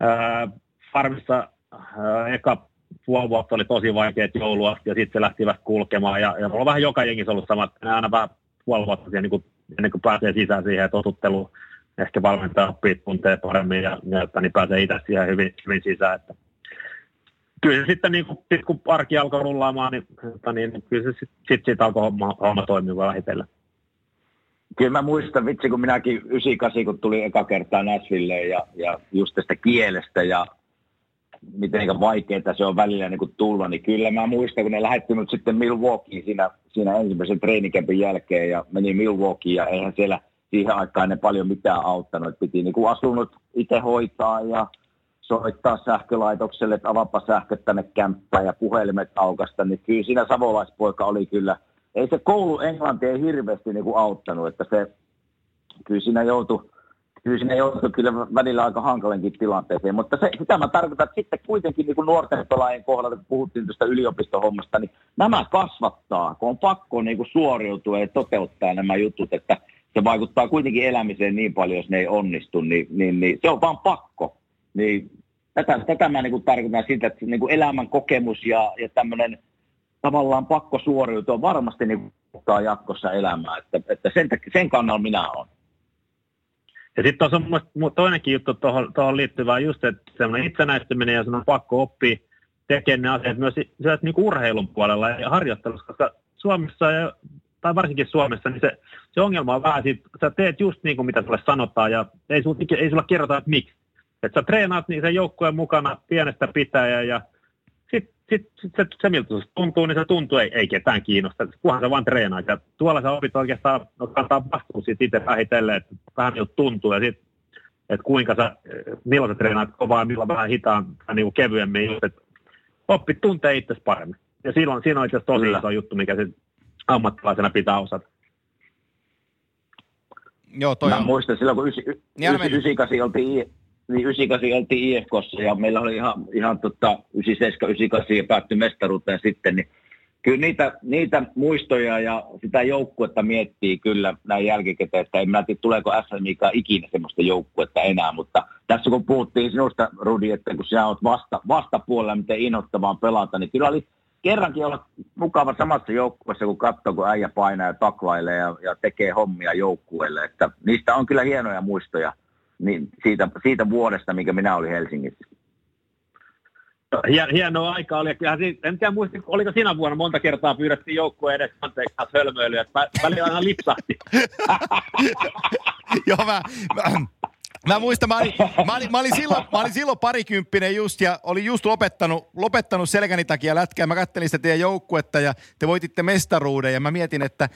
Ää, farmissa ää, eka puoli vuotta oli tosi vaikeat joulua, ja sitten se lähtivät kulkemaan, ja, ja mulla on vähän joka jengissä ollut sama, että aina vähän puoli vuotta siihen, niin kuin, ennen kuin pääsee sisään siihen totutteluun, ehkä valmentaja oppii tuntee paremmin, ja, ja että niin pääsee itse siihen hyvin, hyvin sisään, että kyllä se sitten niin kun, sit kun arki alkoi rullaamaan, niin, että niin kyllä se sitten sit, sit alkoi homma, homma toimia vähitellen. Kyllä mä muistan, vitsi kun minäkin 98, kun tuli eka kertaa Nashville ja, ja just tästä kielestä ja miten vaikeaa se on välillä niin kuin tulla, niin kyllä mä muistan, kun ne lähetti nyt sitten Milwaukeeen siinä, siinä ensimmäisen treenikämpin jälkeen ja meni Milwaukeeen ja eihän siellä siihen aikaan ne paljon mitään auttanut. Piti niin kuin asunut itse hoitaa ja soittaa sähkölaitokselle, että avapa sähköt tänne kämppään ja puhelimet aukasta, niin kyllä siinä savolaispoika oli kyllä, ei se koulu englanti ei hirveästi niin kuin auttanut, että se kyllä siinä joutui kyllä sinne joutui kyllä välillä aika hankalenkin tilanteeseen, mutta se, sitä mä tarkoitan, että sitten kuitenkin niin kuin nuorten pelaajien kohdalla, kun puhuttiin tästä yliopistohommasta, niin nämä kasvattaa, kun on pakko niin kuin suoriutua ja toteuttaa nämä jutut, että se vaikuttaa kuitenkin elämiseen niin paljon, jos ne ei onnistu, niin, niin, niin se on vaan pakko. Niin tätä, tätä mä niin kuin tarkoitan siitä, että niin kuin elämän kokemus ja, ja tämmöinen tavallaan pakko suoriutua varmasti niin jatkossa elämää, että, että sen, sen kannalla minä olen. Ja sitten on toinenkin juttu tuohon, liittyvää just, että semmoinen itsenäistyminen ja semmoinen pakko oppia tekemään ne asiat myös niin kuin urheilun puolella ja harjoittelussa, koska Suomessa ja, tai varsinkin Suomessa, niin se, se ongelma on vähän siitä, sä teet just niin kuin mitä sulle sanotaan ja ei, sul, ei sulla kerrota, että miksi. Että sä treenaat niin sen joukkueen mukana pienestä pitäjä ja sitten sit, sit se, se, miltä se tuntuu, niin se tuntuu, ei, ei ketään kiinnosta, kunhan sä vaan treenaat. Ja tuolla sä opit oikeastaan no, kantaa vastuun siitä itse vähitellen, että vähän miltä tuntuu. Ja sitten, että kuinka sä, milloin sä treenaat kovaa milloin vähän hitaan tai niin kuin kevyemmin. Just, että oppit tuntee itse paremmin. Ja silloin, siinä on itse asiassa tosi Kyllä. iso juttu, mikä se ammattilaisena pitää osata. Joo, toi Mä on. muistan silloin, kun 98 oltiin niin 98 oltiin IFKssa ja meillä oli ihan, ihan tota 97, 98 ja päättyi mestaruuteen sitten, niin kyllä niitä, niitä muistoja ja sitä joukkuetta miettii kyllä näin jälkikäteen, että en mä tiedä tuleeko SMIkaan ikinä semmoista joukkuetta enää, mutta tässä kun puhuttiin sinusta Rudi, että kun sinä olet vasta, vastapuolella, miten innoittavaan pelata, niin kyllä oli kerrankin olla mukava samassa joukkueessa, kun katsoo, kun äijä painaa ja taklailee ja, ja tekee hommia joukkueelle, että niistä on kyllä hienoja muistoja niin siitä, siitä vuodesta, mikä minä olin Helsingissä. Hienoa aika oli. en tiedä muisti, oliko sinä vuonna monta kertaa pyydettiin joukkueen edes anteeksi hölmöilyä, että välillä aina lipsahti. Joo, mä, mä, Mä muistan, mä olin, mä, olin, mä, olin silloin, mä olin silloin parikymppinen just ja olin just lopettanut, lopettanut selkäni takia lätkää. Mä kattelin sitä teidän joukkuetta ja te voititte mestaruuden ja mä mietin, että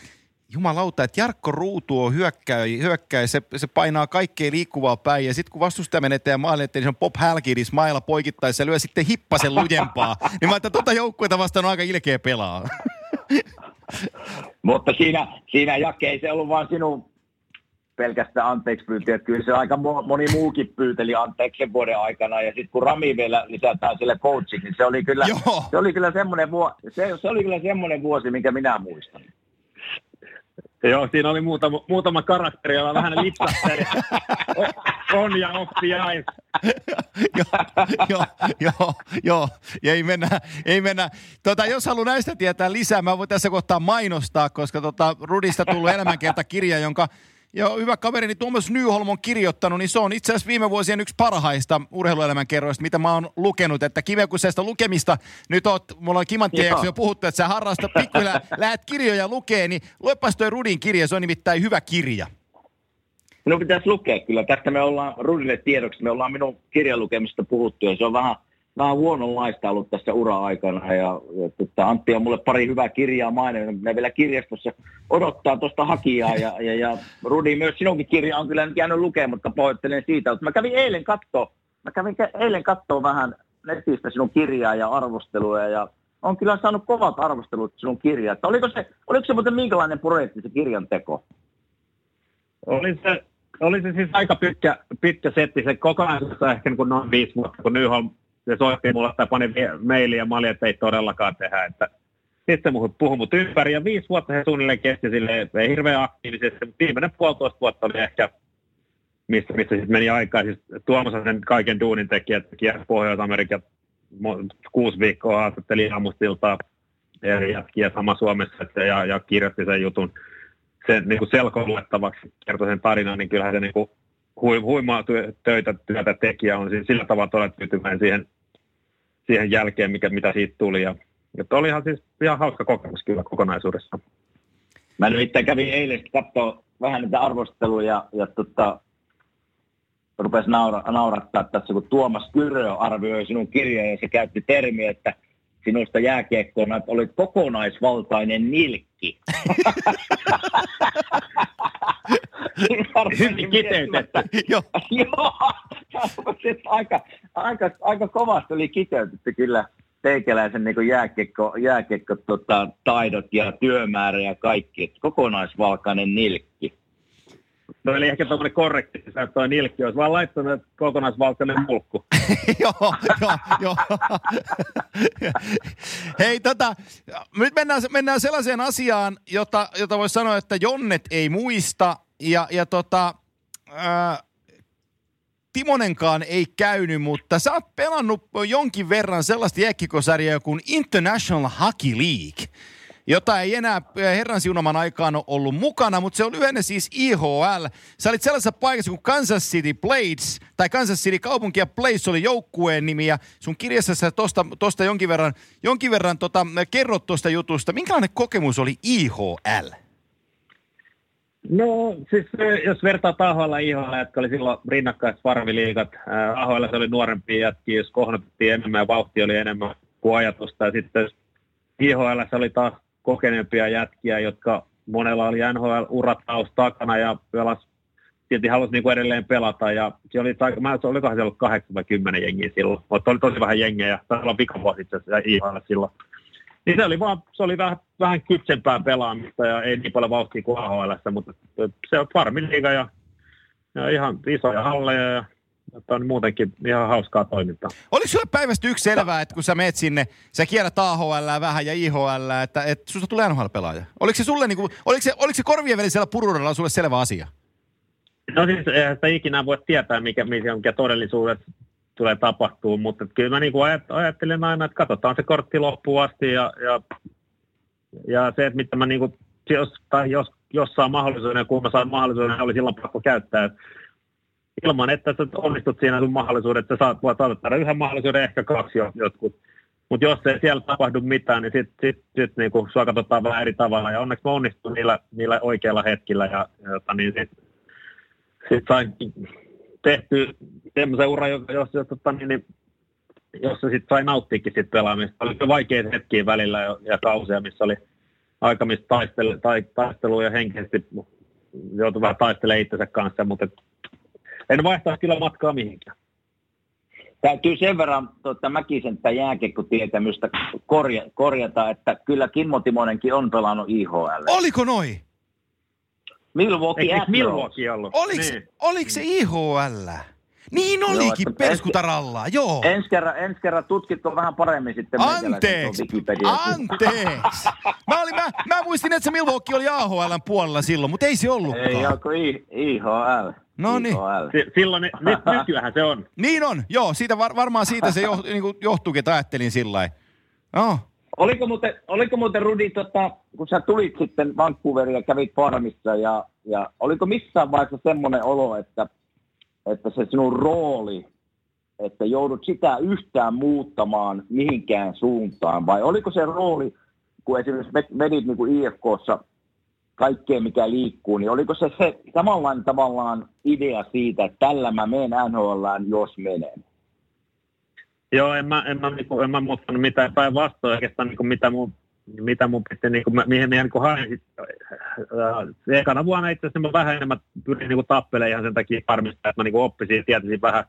jumalauta, että Jarkko Ruutu on hyökkäjä, hyökkäjä se, se painaa kaikkea liikkuvaa päin ja sitten kun vastustaja menetään maalle, että niin se on Pop Hälkidis mailla poikittaisi ja lyö sitten hippasen lujempaa, niin mä että tota joukkuetta vastaan on aika ilkeä pelaa. Mutta siinä, siinä Jake ei se ollut vain sinun pelkästään anteeksi pyytiä. Kyllä se aika moni muukin pyyteli anteeksi sen vuoden aikana. Ja sitten kun Rami vielä lisätään sille coachiksi, niin se oli kyllä, se oli kyllä semmoinen, vuosi, se, se oli kyllä semmoinen vuosi, minkä minä muistan. Joo, siinä oli muutama, muutama karakteri, jolla vähän lipsahteli. On ja oppi jäi. joo, joo, joo, ja ei mennä, ei mennä. Tota, jos haluaa näistä tietää lisää, mä voin tässä kohtaa mainostaa, koska tota, Rudista tullut elämänkertakirja, jonka Joo, hyvä kaverini Tuomas Nyholm on kirjoittanut, niin se on itse asiassa viime vuosien yksi parhaista urheiluelämän kerroista, mitä mä oon lukenut. Että kivekusesta lukemista, nyt oot, mulla on Kimanttien jo puhuttu, että sä harrastat pikkuhiljaa, lähet kirjoja lukee, niin luepas toi Rudin kirja, se on nimittäin hyvä kirja. No pitäisi lukea kyllä. Tästä me ollaan Rudille tiedoksi, me ollaan minun kirjalukemista puhuttu ja se on vähän vähän huononlaista ollut tässä ura-aikana ja, ja tota, Antti on mulle pari hyvää kirjaa maininnut. Ne vielä kirjastossa odottaa tuosta hakijaa ja, ja, ja Rudi myös sinunkin kirja on kyllä nyt jäänyt lukematta, pahoittelen siitä. Mutta mä kävin eilen katsoa, mä kävin eilen katsoa vähän netistä sinun kirjaa ja arvostelua ja on kyllä saanut kovat arvostelut sinun kirjaa. Että oliko, se, oliko se muuten minkälainen projekti se kirjan teko? Oli se, oli se siis aika pitkä, pitkä setti. Se kokonaisuudessa ehkä niin kuin noin viisi vuotta, kun Nyholm se soitti mulle tai pani mailia ja mä että ei todellakaan tehdä. Että sitten mun puhui mut ympäri ja viisi vuotta he suunnilleen kesti sille, ei hirveän aktiivisesti, mutta viimeinen puolitoista vuotta oli ehkä, missä, missä sitten meni aikaa. Siis Tuomas sen kaiken duunin tekijä, että kiersi Pohjois-Amerikan kuusi viikkoa haastatteli aamustilta eri jätkiä sama Suomessa että, ja, ja kirjoitti sen jutun sen niin kuin kertoi sen tarinan, niin kyllähän se niin kuin huimaa töitä, työtä tekijä on sillä tavalla todella tyytyväinen siihen, siihen jälkeen, mikä, mitä siitä tuli. Ja, että oli ihan, siis, ihan hauska kokemus kyllä kokonaisuudessa. Mä nyt kävin eilen katsoa vähän niitä arvosteluja ja, tota, rupesi naura, naurattaa tässä, kun Tuomas Kyrö arvioi sinun kirjaa ja se käytti termiä, että sinusta jääkiekkona, että olit kokonaisvaltainen nilkki. Hyvin kiteytetty. Joo. Joo, aika, aika, aika kovasti oli kiteytetty kyllä teikäläisen niin jääkiekko, jääkiekko tota, taidot ja työmäärä ja kaikki. Että kokonaisvalkainen nilkki. No eli ehkä tuommoinen korrekti, että tuo nilkki olisi vaan laittanut kokonaisvaltainen mulkku. joo, joo, joo. Hei, tota, nyt mennään, mennään sellaiseen asiaan, jota, jota voisi sanoa, että Jonnet ei muista. Ja, ja tota, ää, Timonenkaan ei käynyt, mutta sä oot pelannut jonkin verran sellaista jääkkikosarjaa kuin International Hockey League – jota ei enää eh, herran siunaman aikaan ole ollut mukana, mutta se on lyhenne siis IHL. Sä olit sellaisessa paikassa kuin Kansas City Blades, tai Kansas City kaupunki ja Blades oli joukkueen nimi, ja sun kirjassa sä tosta, tosta jonkin verran, jonkin verran tota, kerrot tuosta jutusta. Minkälainen kokemus oli IHL? No siis jos vertaa AHL IHL, jotka oli silloin rinnakkaiset farmiliigat, AHL se oli nuorempia jätkiä, jos kohdatettiin enemmän ja vauhti oli enemmän kuin ajatusta. Ja sitten IHL oli taas kokeneempia jätkiä, jotka monella oli NHL-urataus takana ja pelas, silti halusi niin kuin edelleen pelata. Ja se oli, mä olikohan siellä ollut 8 vai 10 jengiä silloin, mutta oli tosi vähän jengiä ja taisi olla pikavuosi itse asiassa silloin. Niin se oli, vaan, se oli vähän, vähän kypsempää pelaamista ja ei niin paljon vauhtia kuin AHL, mutta se on farmiliiga ja, ja ihan isoja halleja ja että on muutenkin ihan hauskaa toimintaa. Oliko sulle päivästä yksi selvää, että kun sä meet sinne, sä kierrät AHL vähän ja IHL, että, että susta tulee NHL-pelaaja? Oliko se sulle, niin kuin, oliko se, oliko se korvien välisellä pururilla sulle selvä asia? No siis eihän sitä ikinä voi tietää, mikä, mikä todellisuudet tulee tapahtuu, mutta kyllä mä niin kuin ajattelen aina, että katsotaan se kortti loppuun asti ja, ja, ja se, että mitä mä niin kuin, jos, tai jos, jos saa mahdollisuuden ja kun mä saan mahdollisuuden, niin oli silloin pakko käyttää. Että ilman, että sä onnistut siinä sun mahdollisuudet, että sä saat, voit saada yhden mahdollisuuden, ehkä kaksi jotkut. Mutta jos ei siellä tapahdu mitään, niin sitten sit, sit, niinku, sua katsotaan vähän eri tavalla. Ja onneksi mä onnistun niillä, niillä oikeilla hetkillä. Ja, ja niin sitten sit sain tehty semmoisen uran, jos, jos, tota, niin, niin, jos se sitten sai nauttiikin sit pelaamista. Oli vaikeita hetkiä välillä ja, ja kausia, missä oli aikamista taistelu, tai, taistelua ja henkisesti joutui vähän taistelemaan itsensä kanssa, mutta en vaihtaa kyllä matkaa mihinkään. Täytyy sen verran tuota, Mäkisen tai jääkekkotietämystä korja, korjata, että kyllä Kimmo Timonenkin on pelannut IHL. Oliko noi? Milwaukee Eikö. Milwaukee ollut? Oliks, Niin. oliko se IHL? Niin Joo, olikin, että- perskutaralla, joo. Ensi kerran, ensi kerran tutkitko vähän paremmin sitten Anteeksi, anteeksi. Mä, olin, mä, mä muistin, että se Milwaukee oli AHLn puolella silloin, mutta ei se ollutkaan. Ei I- IHL. No niin. Silloin, nyt, nykyään se on. Niin on, joo, siitä var, varmaan siitä se jo, niin johtuukin, että ajattelin sillä lailla. Oh. Oliko muuten, oliko muuten Rudi, tota, kun sä tulit sitten Vancouveriin ja kävit farmissa, ja, ja oliko missään vaiheessa semmoinen olo, että, että se sinun rooli, että joudut sitä yhtään muuttamaan mihinkään suuntaan, vai oliko se rooli, kun esimerkiksi vedit niin kuin IFKssa kaikkea, mikä liikkuu, niin oliko se, se samanlainen tavallaan idea siitä, että tällä mä menen NHLään, jos menen? Joo, en mä, en mä, niinku, en mä muuttanut mitään päinvastoin oikeastaan, niinku, mitä mun mitä mun piti, niinku, mä- mihin mä niinku hain. äh, Ekana vuonna itse asiassa mä vähän enemmän pyrin niinku tappelemaan ihan sen takia varmistaa, että mä niinku oppisin ja tietäisin vähän,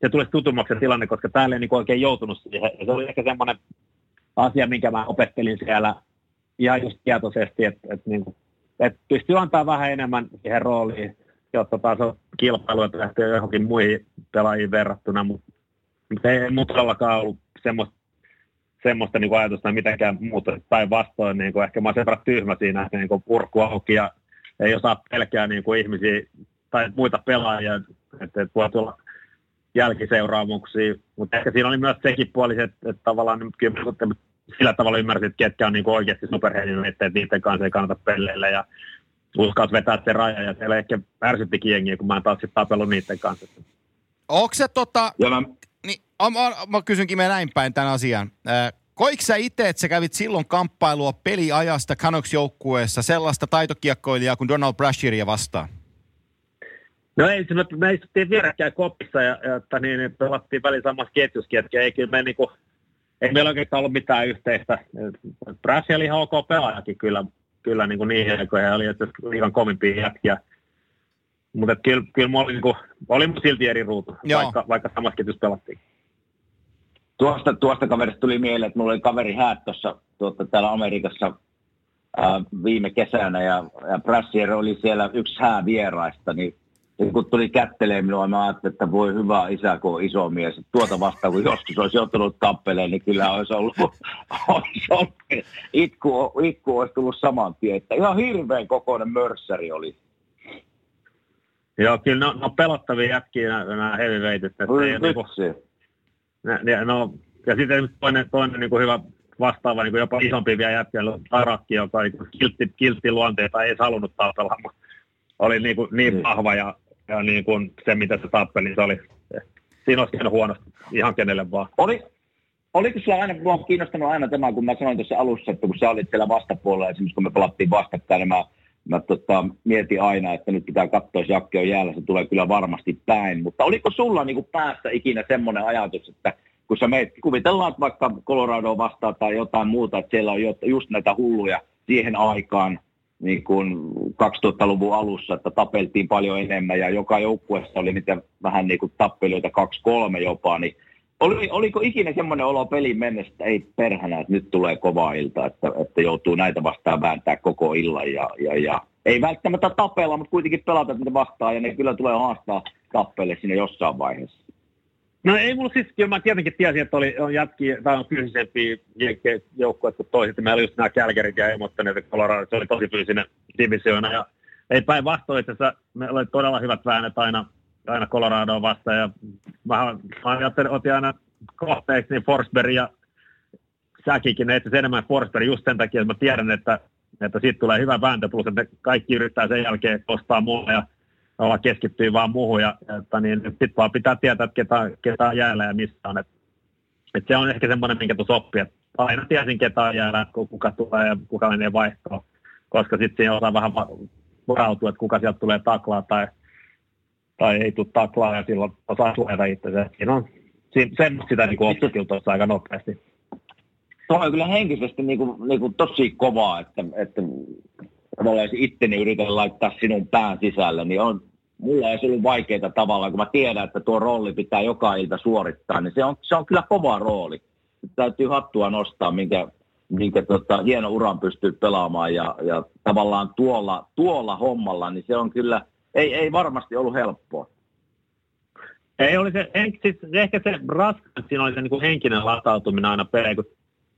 se tulisi tutummaksi se tilanne, koska täällä ei niinku oikein joutunut siihen. Ja se oli ehkä semmoinen asia, minkä mä opettelin siellä ihan just tietoisesti, että, että, niinku, että pystyy antaa vähän enemmän siihen rooliin, jotta taas on kilpailu, että lähtee johonkin muihin pelaajiin verrattuna, mutta ei mun todellakaan ollut semmoista, semmoista niin ajatusta mitenkään muuta päinvastoin. Niin kuin ehkä mä oon sen verran tyhmä siinä, että niin kuin purku auki ja ei osaa pelkää niin kuin ihmisiä tai muita pelaajia, että, että voi tulla jälkiseuraamuksia. Mutta ehkä siinä oli myös sekin puoli, että, että tavallaan nyt kyllä sillä tavalla ymmärsin, että ketkä on niin kuin oikeasti superhenkilöitä, että niiden kanssa ei kannata pelleillä ja uskalsi vetää se raja ja siellä ehkä ärsyttikin jengiä, kun mä en taas sitten tapellut niiden kanssa. Onko se tota, Ja mä, mä, mä, kysynkin me näin päin tämän asian. Koiko sä itse, että sä kävit silloin kamppailua peliajasta Canucks-joukkueessa sellaista taitokiekkoilijaa kuin Donald Brashearia vastaan? No ei, se me, me istuttiin vierekkäin kopissa ja, ja että niin, niin pelattiin välillä samassa ketjuskin, että ei kyllä me niinku, ei meillä oikeastaan ollut mitään yhteistä. Brassi oli ihan ok pelaajakin kyllä, kyllä niinku niihin aikoihin, oli itse liigan kovimpia jätkiä. Mutta kyllä, kyllä mä oli, niinku, oli mun silti eri ruutu, Joo. vaikka, vaikka samassa ketjussa pelattiin. Tuosta, tuosta kaverista tuli mieleen, että mulla oli kaveri häät tuossa tuota, täällä Amerikassa ää, viime kesänä ja, ja Brassier oli siellä yksi hää vieraista, niin ja kun tuli kättelee minua, mä ajattelin, että voi hyvä isä, kun on iso mies. Tuota vastaan, kun joskus olisi joutunut tappeleen, niin kyllä olisi ollut, olisi ollut itku, itku olisi tullut saman tien. Että ihan hirveän kokoinen mörssäri oli. Joo, kyllä ne on, ne on pelottavia jätkiä nämä, heavyweightit. että ei ole niinku- vitsi. Ne, no, ja sitten toinen, toinen niin kuin hyvä vastaava, niin kuin jopa isompi vielä jätkä, oli Arakki, joka oli kiltti, kiltti luonteita, ei halunnut tapella, mutta oli niin, kuin, niin vahva ja, ja niin kuin se, mitä se tappeli, se oli, siinä olisi käynyt huonosti ihan kenelle vaan. Oli, oliko sulla aina, mua on kiinnostanut aina tämä, kun mä sanoin tuossa alussa, että kun sä olit siellä vastapuolella, esimerkiksi kun me pelattiin vastakkain, niin mä, mä tota, mietin aina, että nyt pitää katsoa, jos Jakke on jäällä, se tulee kyllä varmasti päin. Mutta oliko sulla niin kuin päässä ikinä semmoinen ajatus, että kun sä meet, kuvitellaan että vaikka Colorado vastaan tai jotain muuta, että siellä on just näitä hulluja siihen aikaan, niin kuin 2000-luvun alussa, että tapeltiin paljon enemmän ja joka joukkueessa oli niitä vähän niin kuin tappeluita, kaksi kolme jopa, niin oli, oliko ikinä semmoinen olo pelin mennessä, että ei perhänä, että nyt tulee kova ilta, että, että joutuu näitä vastaan vääntää koko illan ja, ja, ja ei välttämättä tapella, mutta kuitenkin pelata niitä vastaan ja ne kyllä tulee haastaa tappeille sinne jossain vaiheessa. No ei mulla siis, kyllä mä tietenkin tiesin, että oli, on jätkiä, tai on fyysisempiä jenkkejä joukkueet kuin toiset. Meillä oli just nämä Kälkärit ja Emottaneet ja Colorado, se oli tosi fyysinen divisioona. Ja ei päinvastoin, että se, me oli todella hyvät väännöt aina, aina Coloradoa vastaan. Ja mä ajattelin, otin aina kohteeksi niin Forsberg ja Säkikin, ne etsi enemmän Forsberg just sen takia, että mä tiedän, että, että siitä tulee hyvä vääntö, plus että kaikki yrittää sen jälkeen ostaa mulle ja olla keskittyy vaan muuhun. Ja, että niin, sitten vaan pitää tietää, että ketä, ketä on jäällä ja missä on. Et, et se on ehkä semmoinen, minkä tuossa oppii, että aina tiesin, ketä on jäällä, ku- kuka tulee ja kuka menee vaihtoon. Koska sitten siinä osaa vähän va- varautua, että kuka sieltä tulee taklaa tai, tai ei tule taklaa ja silloin osaa suojata itsensä. Siinä on siinä, semmoista sitä niin oppii kyllä tuossa aika nopeasti. Tuo on kyllä henkisesti niin kuin, niin kuin tosi kovaa, että, että tavallaan jos itteni yritän laittaa sinun pään sisälle, niin on, mulla ei ollut vaikeita tavalla, kun mä tiedän, että tuo rooli pitää joka ilta suorittaa, niin se on, se on kyllä kova rooli. Täytyy hattua nostaa, minkä, minkä tota, hieno uran pystyy pelaamaan ja, ja tavallaan tuolla, tuolla hommalla, niin se on kyllä, ei, ei varmasti ollut helppoa. Ei oli se, en, siis ehkä se raskas, siinä oli se niin kuin henkinen latautuminen aina peleihin,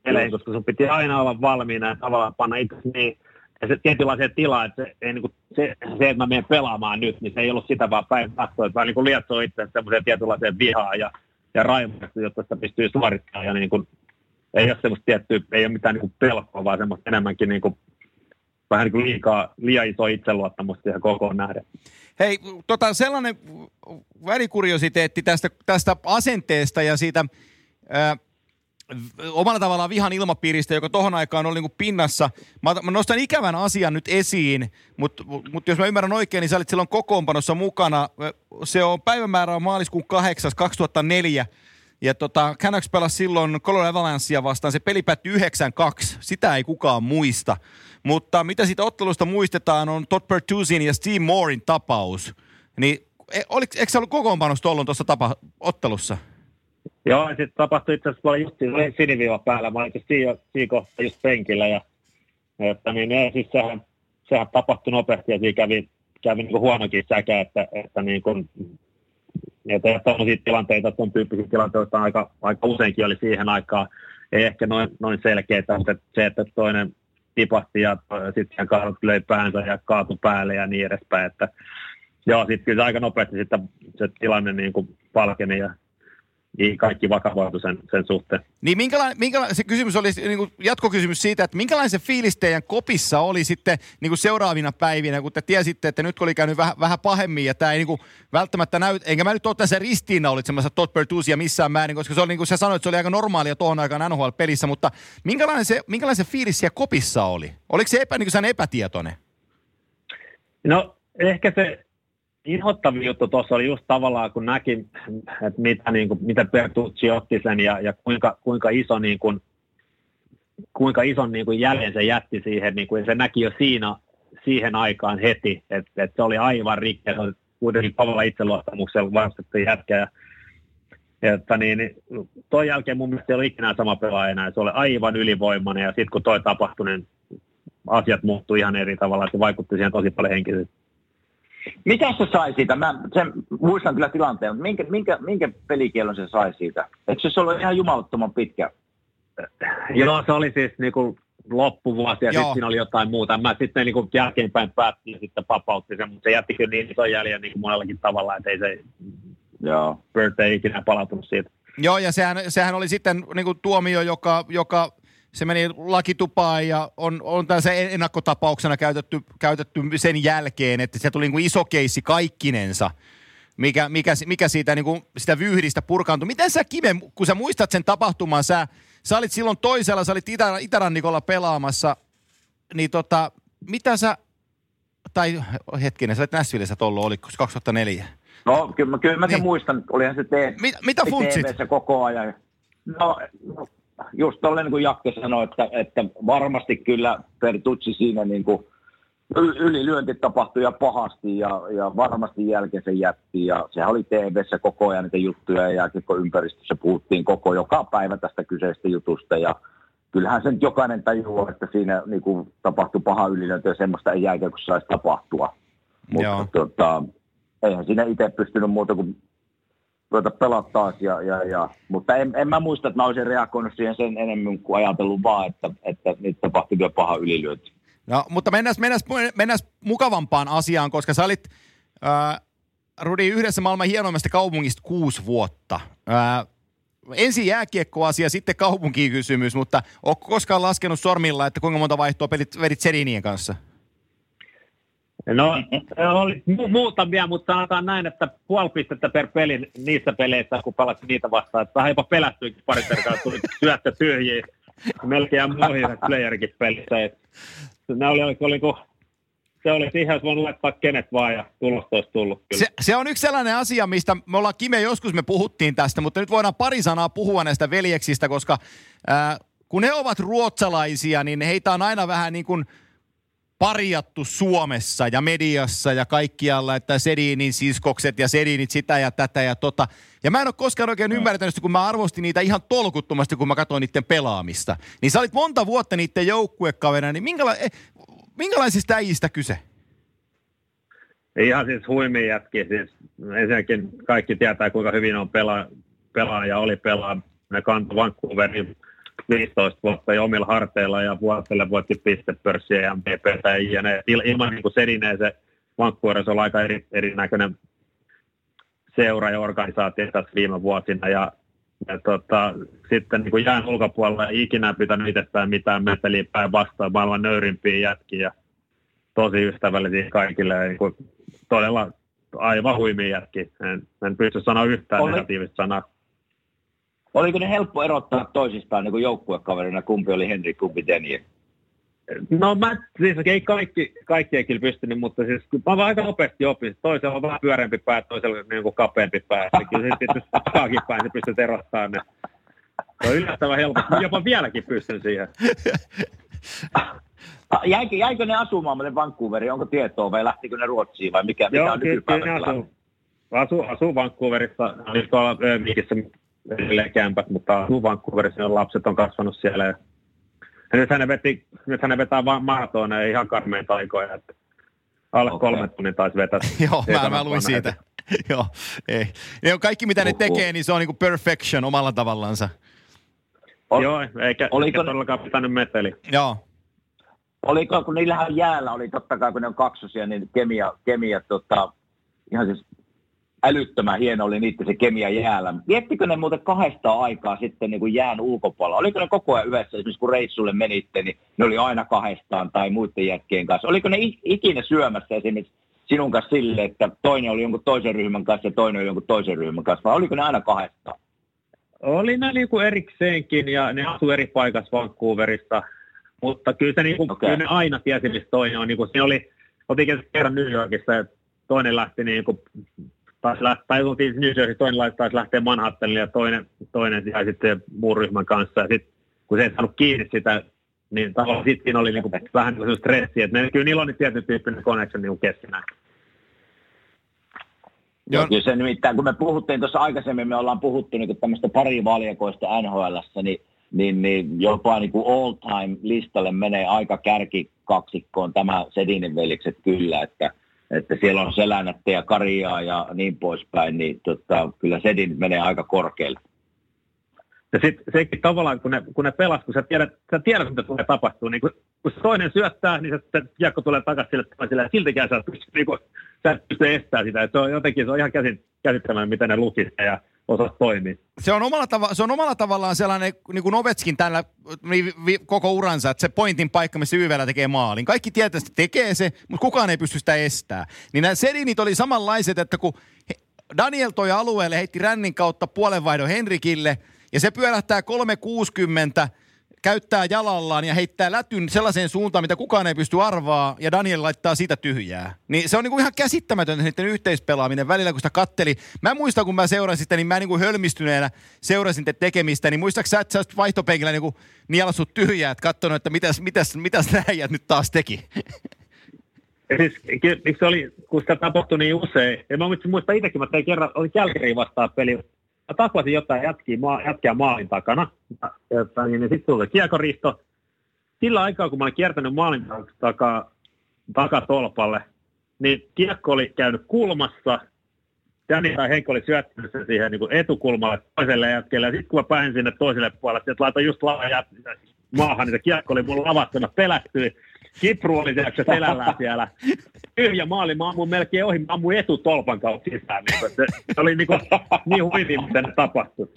peleihin, koska sun piti aina olla valmiina ja tavallaan panna itse niin, ja se tietynlaiseen tilaan, että se, ei, niin kuin, se, se, että mä menen pelaamaan nyt, niin se ei ollut sitä vaan päinvastoin, että mä niin lietsoo itse semmoiseen tietynlaiseen vihaan ja, ja raivoista, jotta sitä pystyy suorittamaan ja niin kuin, ei ole semmoista tiettyä, ei ole mitään niin kuin pelkoa, vaan semmoista enemmänkin niin kuin, vähän niin kuin liikaa, liian iso itseluottamus siihen kokoon nähden. Hei, tota, sellainen värikuriositeetti tästä, tästä asenteesta ja siitä ää, omalla tavallaan vihan ilmapiiristä, joka tohon aikaan oli niin pinnassa. Mä, mä nostan ikävän asian nyt esiin, mutta mut jos mä ymmärrän oikein, niin sä olit silloin kokoonpanossa mukana. Se on päivämäärä on maaliskuun 8. 2004. Ja tota, Canucks pelasi silloin Colorado Avalancea vastaan. Se peli päättyi 9-2. Sitä ei kukaan muista. Mutta mitä siitä ottelusta muistetaan on Todd Pertuzin ja Steve Moorein tapaus. Niin e, oliko, eikö se ollut kokoonpanosta ollut tuossa tapa, ottelussa? Joo, ja sitten tapahtui itse asiassa, just siinä siniviiva päällä. Mä olin siinä, siinä kohtaa just penkillä. Ja, että niin, ja siis sehän, sehän tapahtui nopeasti ja siinä kävi, kävi niin huonokin säkä, että, että niin kuin, että tämmöisiä tilanteita, tuon tyyppisiä tilanteita aika, aika useinkin oli siihen aikaan. Ei ehkä noin, noin selkeitä, mutta se, että toinen tipahti ja sitten kaadut löi päänsä ja kaatu päälle ja niin edespäin. Että, joo, sitten kyllä aika nopeasti sitten se tilanne niin kuin palkeni ja niin kaikki vakavoitu sen, sen suhteen. Niin minkälainen, minkälainen se kysymys oli, niin kuin jatkokysymys siitä, että minkälainen se fiilis teidän kopissa oli sitten niin kuin seuraavina päivinä, kun te tiesitte, että nyt oli käynyt vähän, vähän pahemmin ja tämä ei niin kuin välttämättä näy, enkä mä nyt ole tässä ristiinnaulitsemassa Todd Bertuzia missään määrin, koska se oli niin kuin sä sanoit, että se oli aika normaalia tuohon aikaan NHL-pelissä, mutta minkälainen se, minkälainen se fiilis siellä kopissa oli? Oliko se epä, niin kuin epätietoinen? No ehkä se inhottavin juttu tuossa oli just tavallaan, kun näki, että mitä, niin kuin, mitä Bertucci otti sen ja, ja kuinka, kuinka iso niin kuin, kuinka ison niin kuin jäljen se jätti siihen, niin kuin se näki jo siinä, siihen aikaan heti, että, että se oli aivan rikki, se oli kuitenkin kovalla itseluottamuksella vastettu jätkä, ja, että niin, niin, toi jälkeen mun mielestä ei ole ikinä sama pelaaja enää, se oli aivan ylivoimainen, ja sitten kun toi tapahtui, niin asiat muuttui ihan eri tavalla, se vaikutti siihen tosi paljon henkisesti. Mitä se sai siitä? Mä sen, muistan kyllä tilanteen, mutta minkä, minkä, minkä pelikielon se sai siitä? Eikö se ollut ihan jumalattoman pitkä? Joo, se oli siis niin kuin loppuvuosi ja sitten siinä oli jotain muuta. Mä sitten niin kuin jälkeenpäin päätti ja sitten vapautti sen, mutta se jätti kyllä niin ison jäljen niin kuin monellakin tavalla, että ei se Joo. Bird ei ikinä palautunut siitä. Joo, ja sehän, sehän oli sitten niin kuin tuomio, joka, joka se meni lakitupaan ja on, on tässä ennakkotapauksena käytetty, käytetty sen jälkeen, että se tuli niin kuin iso keissi kaikkinensa, mikä, mikä, mikä siitä niin kuin sitä vyhdistä purkaantui. Miten sä Kive, kun sä muistat sen tapahtuman, sä, sä olit silloin toisella, sä olit Itä, Itärannikolla pelaamassa, niin tota, mitä sä, tai hetkinen, sä olit Näsvillessä tollo, oliko 2004? No kyllä, kyllä mä sen niin. muistan, olihan se te- Mit, mitä funtsit? koko ajan. No, no just tolleen niin kuin Jakke sanoi, että, että varmasti kyllä Pertucci siinä niin kuin ylilyönti tapahtui ja pahasti ja, ja varmasti jälkeen se jätti. Ja sehän oli tv koko ajan niitä juttuja ja ympäristössä puhuttiin koko joka päivä tästä kyseistä jutusta. Ja kyllähän sen jokainen tajuaa, että siinä niin kuin, tapahtui paha ylilyönti ja semmoista ei jälkeen, kun saisi tapahtua. Mutta tota, eihän siinä itse pystynyt muuta kuin ruveta pelaa taas. Ja, ja, ja. Mutta en, en, mä muista, että mä olisin reagoinut siihen sen enemmän kuin ajatellut vaan, että, että niitä tapahtui vielä paha ylilyönti. No, mutta mennään, mennään, mennään mukavampaan asiaan, koska sä olit, äh, Rudi, yhdessä maailman hienoimmasta kaupungista kuusi vuotta. Äh, ensin jääkiekkoasia, sitten kaupunkikysymys, mutta onko koskaan laskenut sormilla, että kuinka monta vaihtoa pelit, vedit Serinien kanssa? No, oli mu- muutamia, mutta sanotaan näin, että puoli pistettä per peli niissä peleissä, kun pelasin niitä vastaan. Että vähän jopa pelästyikin pari kertaa, tuli syöttä tyhjiä. Melkein muihin playerikin pelissä. Ne oli, oli, oli kun se oli siihen, olisi voinut laittaa kenet vaan ja tulosta olisi tullut. Se, se, on yksi sellainen asia, mistä me ollaan Kime, joskus me puhuttiin tästä, mutta nyt voidaan pari sanaa puhua näistä veljeksistä, koska ää, kun he ovat ruotsalaisia, niin heitä on aina vähän niin kuin parjattu Suomessa ja mediassa ja kaikkialla, että Sedinin siskokset ja Sedinit sitä ja tätä ja tota. Ja mä en ole koskaan oikein ymmärtänyt sitä, kun mä arvostin niitä ihan tolkuttomasti, kun mä katsoin niiden pelaamista. Niin sä olit monta vuotta niiden joukkuekaverina, niin minkäla- eh, minkälaisista äijistä kyse? Ihan siis huimia jätkiä. Siis ensinnäkin kaikki tietää, kuinka hyvin on pelaa, pelaa ja oli pelaa. Ne kantoi Vancouverin 15 vuotta jo omilla harteilla ja vuosille voitti pistepörssiä ja MPP ja ne, ilman niin Sedineen se Vancouver on aika eri, erinäköinen seura ja organisaatio tässä viime vuosina ja, ja tota, sitten niin kuin jään ulkopuolella ei ikinä pitänyt itsestään mitään meteliä päin vastaan maailman nöyrimpiä jätkiä tosi ystävällisiä kaikille ja niin kuin, todella aivan huimia jätkiä. En, en pysty sanoa yhtään Oli. negatiivista sanaa. Oliko ne helppo erottaa toisistaan niin joukkuekaverina, kumpi oli Henri, kumpi Denier? No mä, siis ei kaikki, kaikki ei kyllä pystynyt, mutta siis mä vaan aika nopeasti opin. Toisella on vähän pyöreämpi pää, toisella niin kuin kapeampi pää. Ja kyllä se tietysti takaakin päin, se pystyy erottamaan ne. Se on yllättävän helppo. Jopa vieläkin pystyn siihen. Jäikö, jäikö ne asumaan meille Vancouveriin? Onko tietoa vai lähtikö ne Ruotsiin vai mikä, Joo, mikä on ne asuu, asuu, asuu Vancouverissa. Oli tuolla Öövikissä edelleen kämpät, mutta Vancouverissa, lapset on kasvanut siellä. Ja, nyt hän veti, nyt hän vetää vaan maratoneja ihan karmeen taikoja, että alle okay. kolme tunnin taisi vetää. Joo, mä, mä luin siitä. Joo, ei. Ja kaikki mitä ne tekee, niin se on niinku perfection omalla tavallansa. Ol, Joo, eikä, oliko, eikä todellakaan pitänyt meteli. Joo. Oliko, kun niillähän jäällä oli totta kai, kun ne on kaksosia, niin kemia, kemia tota, ihan siis älyttömän hieno oli niitä se kemia jäällä. Miettikö ne muuten kahdesta aikaa sitten niin kuin jään ulkopuolella? Oliko ne koko ajan yhdessä, esimerkiksi kun reissulle menitte, niin ne oli aina kahdestaan tai muiden jätkien kanssa. Oliko ne ikinä syömässä esimerkiksi sinun kanssa sille, että toinen oli jonkun toisen ryhmän kanssa ja toinen oli jonkun toisen ryhmän kanssa, vai oliko ne aina kahdestaan? Oli ne niin kuin erikseenkin ja ne asu eri paikassa Vancouverissa, mutta kyllä, se, niin kuin, okay. kyllä ne aina tiesi, missä toinen on. Niin kuin, siinä oli, otin kerran New Yorkissa ja toinen lähti niin kuin, taas lähti, tai oltiin New Jersey, toinen taisi lähteä Manhattanille ja toinen, toinen jäi sitten muun ryhmän kanssa. Ja sitten kun se ei saanut kiinni sitä, niin tavallaan sitten oli niin kuin, vähän niin kuin stressi, että ne, kyllä niillä on niin tietyn tyyppinen connection niin keskenään. Joo. Kyllä se nimittäin, kun me puhuttiin tuossa aikaisemmin, me ollaan puhuttu niin tämmöistä pari valjakoista nhl niin, niin, niin jopa niin kuin all time listalle menee aika kärkikaksikkoon tämä Sedinin velikset kyllä, että, että siellä on Selänettä ja Karjaa ja niin poispäin, niin tota, kyllä Sedin menee aika korkealle. Ja sitten sekin tavallaan, kun ne, kun ne pelas, kun sä tiedät, sä tiedät mitä tulee tapahtuu, niin kun, kun toinen syöttää, niin se, kiekko tulee takaisin sille toiselle, ja siltikään sä pystyt, niin kun, sä et estämään sitä. Et se on jotenkin, se on ihan käsittämätön, miten ne lukisi ja osaa toimia. Se on omalla, tava- se on omalla tavallaan sellainen, niin kuin Ovetskin tällä vi- vi- koko uransa, että se pointin paikka, missä YVllä tekee maalin. Kaikki tietää, että tekee se, mutta kukaan ei pysty sitä estää. Niin nämä Sedinit oli samanlaiset, että kun Daniel toi alueelle, heitti rännin kautta puolenvaihdon Henrikille, ja se pyörähtää 360 käyttää jalallaan ja heittää lätyn sellaiseen suuntaan, mitä kukaan ei pysty arvaa, ja Daniel laittaa siitä tyhjää. Niin se on niinku ihan käsittämätöntä niiden yhteispelaaminen välillä, kun sitä katteli. Mä muistan, kun mä seurasin sitä, niin mä niinku hölmistyneenä seurasin te tekemistä, niin muistaaksä sä, että sä vaihtopenkillä niinku nielassut tyhjää, että katsonut, että mitäs, mitäs, mitäs näijät nyt taas teki? siis, se oli, kun sitä tapahtui niin usein, ja mä muistan itsekin, mä tein kerran, oli Kälkäriin vastaan peli, mä taklasin jotain jätkiä, maa, jätkiä maalin takana. Ja, ja, niin, sitten tuli kiekoristo. Sillä aikaa, kun mä olin kiertänyt maalin takaa, takatolpalle, niin kiekko oli käynyt kulmassa. Jani tai Henkko oli syöttänyt sen siihen niin etukulmalle toiselle jätkelle. Ja sitten kun mä pääsin sinne toiselle puolelle, että laitoin just lavan maahan, niin se kiekko oli mun lavattuna, pelästyi. Kipru oli se selällään siellä. Tyhjä maali, mä ammuin melkein ohi, mä ammuin etutolpan kautta sisään. Niin se, se oli niin, kuin, niin huivin, miten ne tapahtui.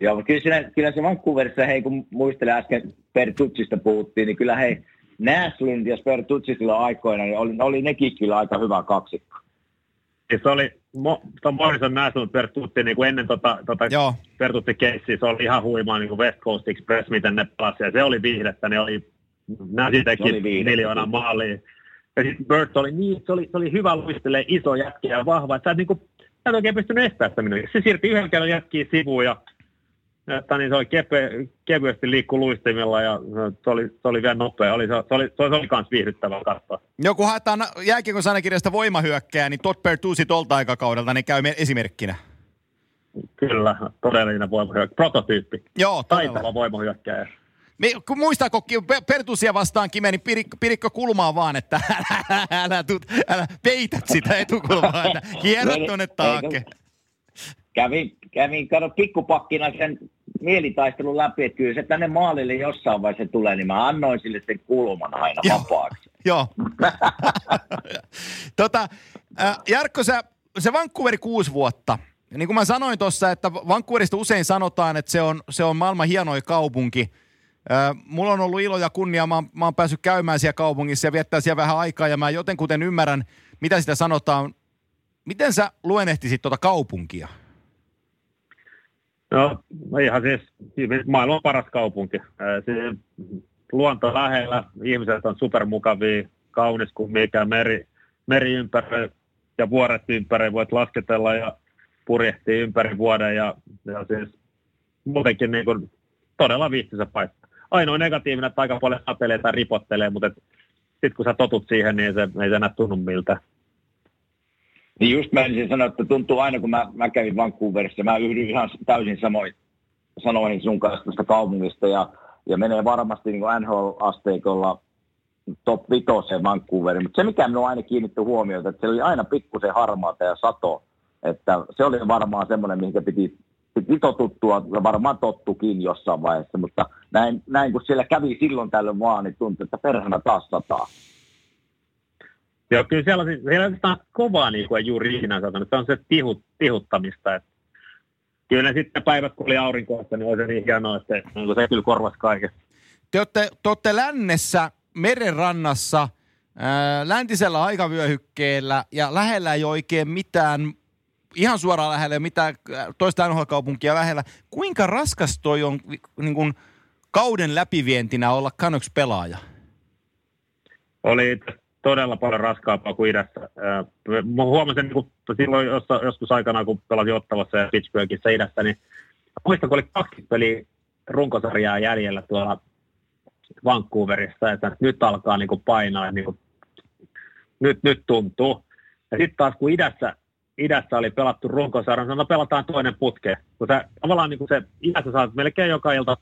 Joo, mutta kyllä, siinä, kyllä se Vancouverissa, hei kun muistelen äsken Pertutsista puhuttiin, niin kyllä hei, Näslund ja Pertutsi silloin aikoina, niin oli, oli nekin kyllä aika hyvä kaksikko. Siis se oli, tuon Morrison National Pertutti niin kuin ennen tota, tota Pertutti keissiä, se oli ihan huimaa niin kuin West Coast Express, miten ne pelasi, ja se oli viihdettä, ne oli, nämä teki miljoona maalia. Ja sitten Bert oli niin, se oli, se oli hyvä luistelee, iso jätkä ja vahva, että sä et, niin kuin, sä et oikein pystynyt estämään sitä minua. Se siirti yhden kerran jätkiä sivuun ja että niin se oli kepe, kevyesti liikku luistimilla ja se oli, se oli vielä nopea. Oli, se, oli, se oli myös viihdyttävää katsoa. Joo, kun haetaan jääkiekon sanakirjasta voimahyökkää, niin Todd Bertuzzi tolta aikakaudelta niin käy esimerkkinä. Kyllä, todellinen voimahyökkääjä. Prototyyppi. Joo, todella. Taitava voimahyökkääjä. Me, kun muistaako Pertusia vastaan Kime, niin Pirikko, Pirikko kulmaa vaan, että älä, älä, tut, älä peität sitä etukulmaa, että kierrät tuonne taake. Kävin, kävin kato pikkupakkina sen mielitaistelun läpi, että kyllä se tänne maalille jossain vaiheessa tulee, niin mä annoin sille sen kulman aina Joo. vapaaksi. Joo. tota, äh, Jarkko, sä, se Vancouveri kuusi vuotta. Ja niin kuin mä sanoin tuossa, että Vancouverista usein sanotaan, että se on, se on maailman hienoin kaupunki – mulla on ollut ilo ja kunnia, mä oon, mä oon päässyt käymään siellä kaupungissa ja viettää siellä vähän aikaa ja mä jotenkuten ymmärrän, mitä sitä sanotaan. Miten sä luennehtisit tuota kaupunkia? No, ihan siis maailman paras kaupunki. Se luonto lähellä, ihmiset on supermukavia, kaunis kuin mikä, meri, meri ympäri ja vuoret ympäri, voit lasketella ja purjehtia ympäri vuoden ja, ja siis muutenkin niin kuin todella viihtyisä paikka ainoa negatiivinen, että aika paljon satelee tai ripottelee, mutta sitten kun sä totut siihen, niin se ei se enää tunnu miltä. Niin just mä ensin sanoa, että tuntuu aina, kun mä, mä kävin Vancouverissa, mä yhdyn ihan täysin samoin sanoihin sun kanssa tästä kaupungista, ja, ja menee varmasti niin NHL-asteikolla top 5 Vancouveriin, mutta se mikä minua aina kiinnitti huomiota, että se oli aina pikkusen harmaata ja sato, että se oli varmaan semmoinen, mihinkä piti piti totuttua, varmaan tottukin jossain vaiheessa, mutta näin, näin kun siellä kävi silloin tällöin vaan, niin tuntui, että perhana taas sataa. Joo, kyllä siellä, on, siellä on kovaa, niin kuin juuri Riinan sanonut, se on se tihut, tihuttamista. Että kyllä sitten päivät, kun oli aurinkoista, niin oli se niin hienoa, että niin se kyllä korvasi kaiken. Te olette, te olette lännessä, merenrannassa, ää, läntisellä aikavyöhykkeellä ja lähellä ei oikein mitään ihan suoraan lähellä, mitä toista NHL-kaupunkia lähellä. Kuinka raskas toi on niin kuin, kauden läpivientinä olla Canucks pelaaja? Oli todella paljon raskaampaa kuin idässä. Mä huomasin kun silloin joskus aikana, kun pelasin Ottavassa ja Pittsburghissa idässä, niin muistan, kun oli kaksi peliä runkosarjaa jäljellä tuolla Vancouverissa, että nyt alkaa niin kuin painaa, niin kuin, nyt, nyt tuntuu. Ja sitten taas kun idässä idässä oli pelattu runkosarjan, no pelataan toinen putke. Kun sä, tavallaan niin kuin se idässä saat melkein joka ilta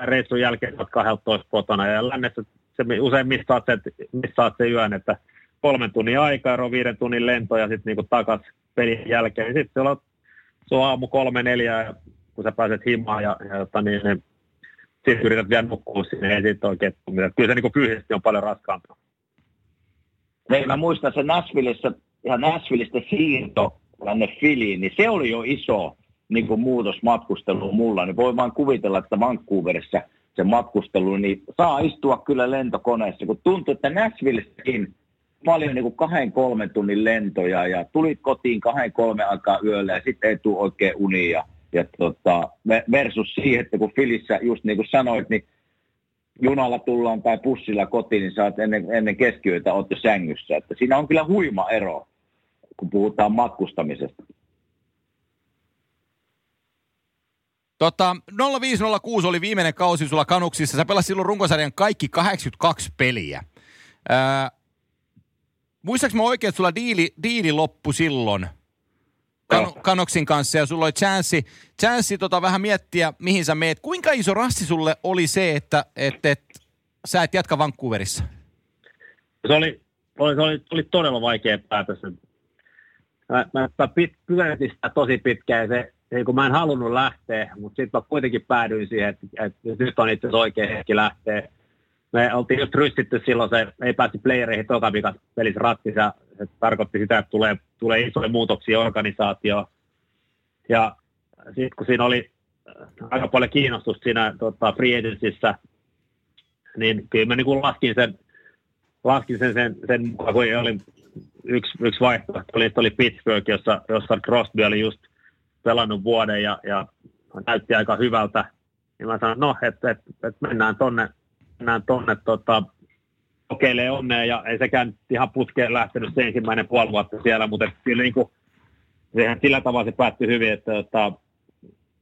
reissun jälkeen saat 12 kotona ja lännessä se usein missaat se, missaat se yön, että kolmen tunnin aikaa, ero viiden tunnin lento ja sitten niinku takas pelin jälkeen. Sitten se on, se on aamu kolme, neljä, kun sä pääset himaan ja, ja jota, niin, niin sitten yrität vielä nukkua sinne, ei siitä oikein Kyllä se niinku fyysisesti on paljon raskaampaa. Niin, mä muistan se Nashvillessä ja Nashvillestä siirto tänne Filiin, niin se oli jo iso niin kuin muutos matkusteluun mulla. Niin voi vaan kuvitella, että Vancouverissa se matkustelu, niin saa istua kyllä lentokoneessa, kun tuntuu, että Nashvillestäkin paljon niin kuin kahden kolmen tunnin lentoja ja tulit kotiin kahden kolmen aikaa yöllä ja sitten ei tule oikein unia. Ja tota, versus siihen, että kun Filissä, just niin kuin sanoit, niin junalla tullaan tai pussilla kotiin, niin saat ennen, ennen keskiyötä oot jo sängyssä. Että siinä on kyllä huima ero kun puhutaan matkustamisesta. Tota, 0506 oli viimeinen kausi sulla Kanuksissa. Sä pelasit silloin runkosarjan kaikki 82 peliä. Ää, muistaaks mä oikein, että sulla diili, diili loppu silloin kan, Kanoksin kanssa ja sulla oli chanssi, chanssi tota vähän miettiä, mihin sä meet. Kuinka iso rassi sulle oli se, että et, et, sä et jatka Vancouverissa? Se oli, oli, se oli, oli todella vaikea päätös mä, mä, mä pit, sitä tosi pitkään se, niin kun mä en halunnut lähteä, mutta sitten mä kuitenkin päädyin siihen, että, että nyt on itse asiassa oikea hetki lähteä. Me oltiin just rystitty silloin, se ei päässyt playereihin toka pelissä rattissa. Se tarkoitti sitä, että tulee, tulee isoja muutoksia organisaatioon. Ja sitten kun siinä oli aika paljon kiinnostusta siinä tota, free agencyssä, niin kyllä mä niin laskin sen, laskin sen, sen, sen mukaan, kun olin yksi, yksi vaihtoehto oli, oli Pittsburgh, jossa, jossa Crosby oli just pelannut vuoden ja, ja näytti aika hyvältä. Ja mä sanoin, no, että et, et mennään tonne, mennään tonne tota, kokeilee onnea ja ei sekään ihan putkeen lähtenyt se ensimmäinen puoli vuotta siellä, mutta kyllä niin kuin, sehän sillä tavalla se päättyi hyvin, että, että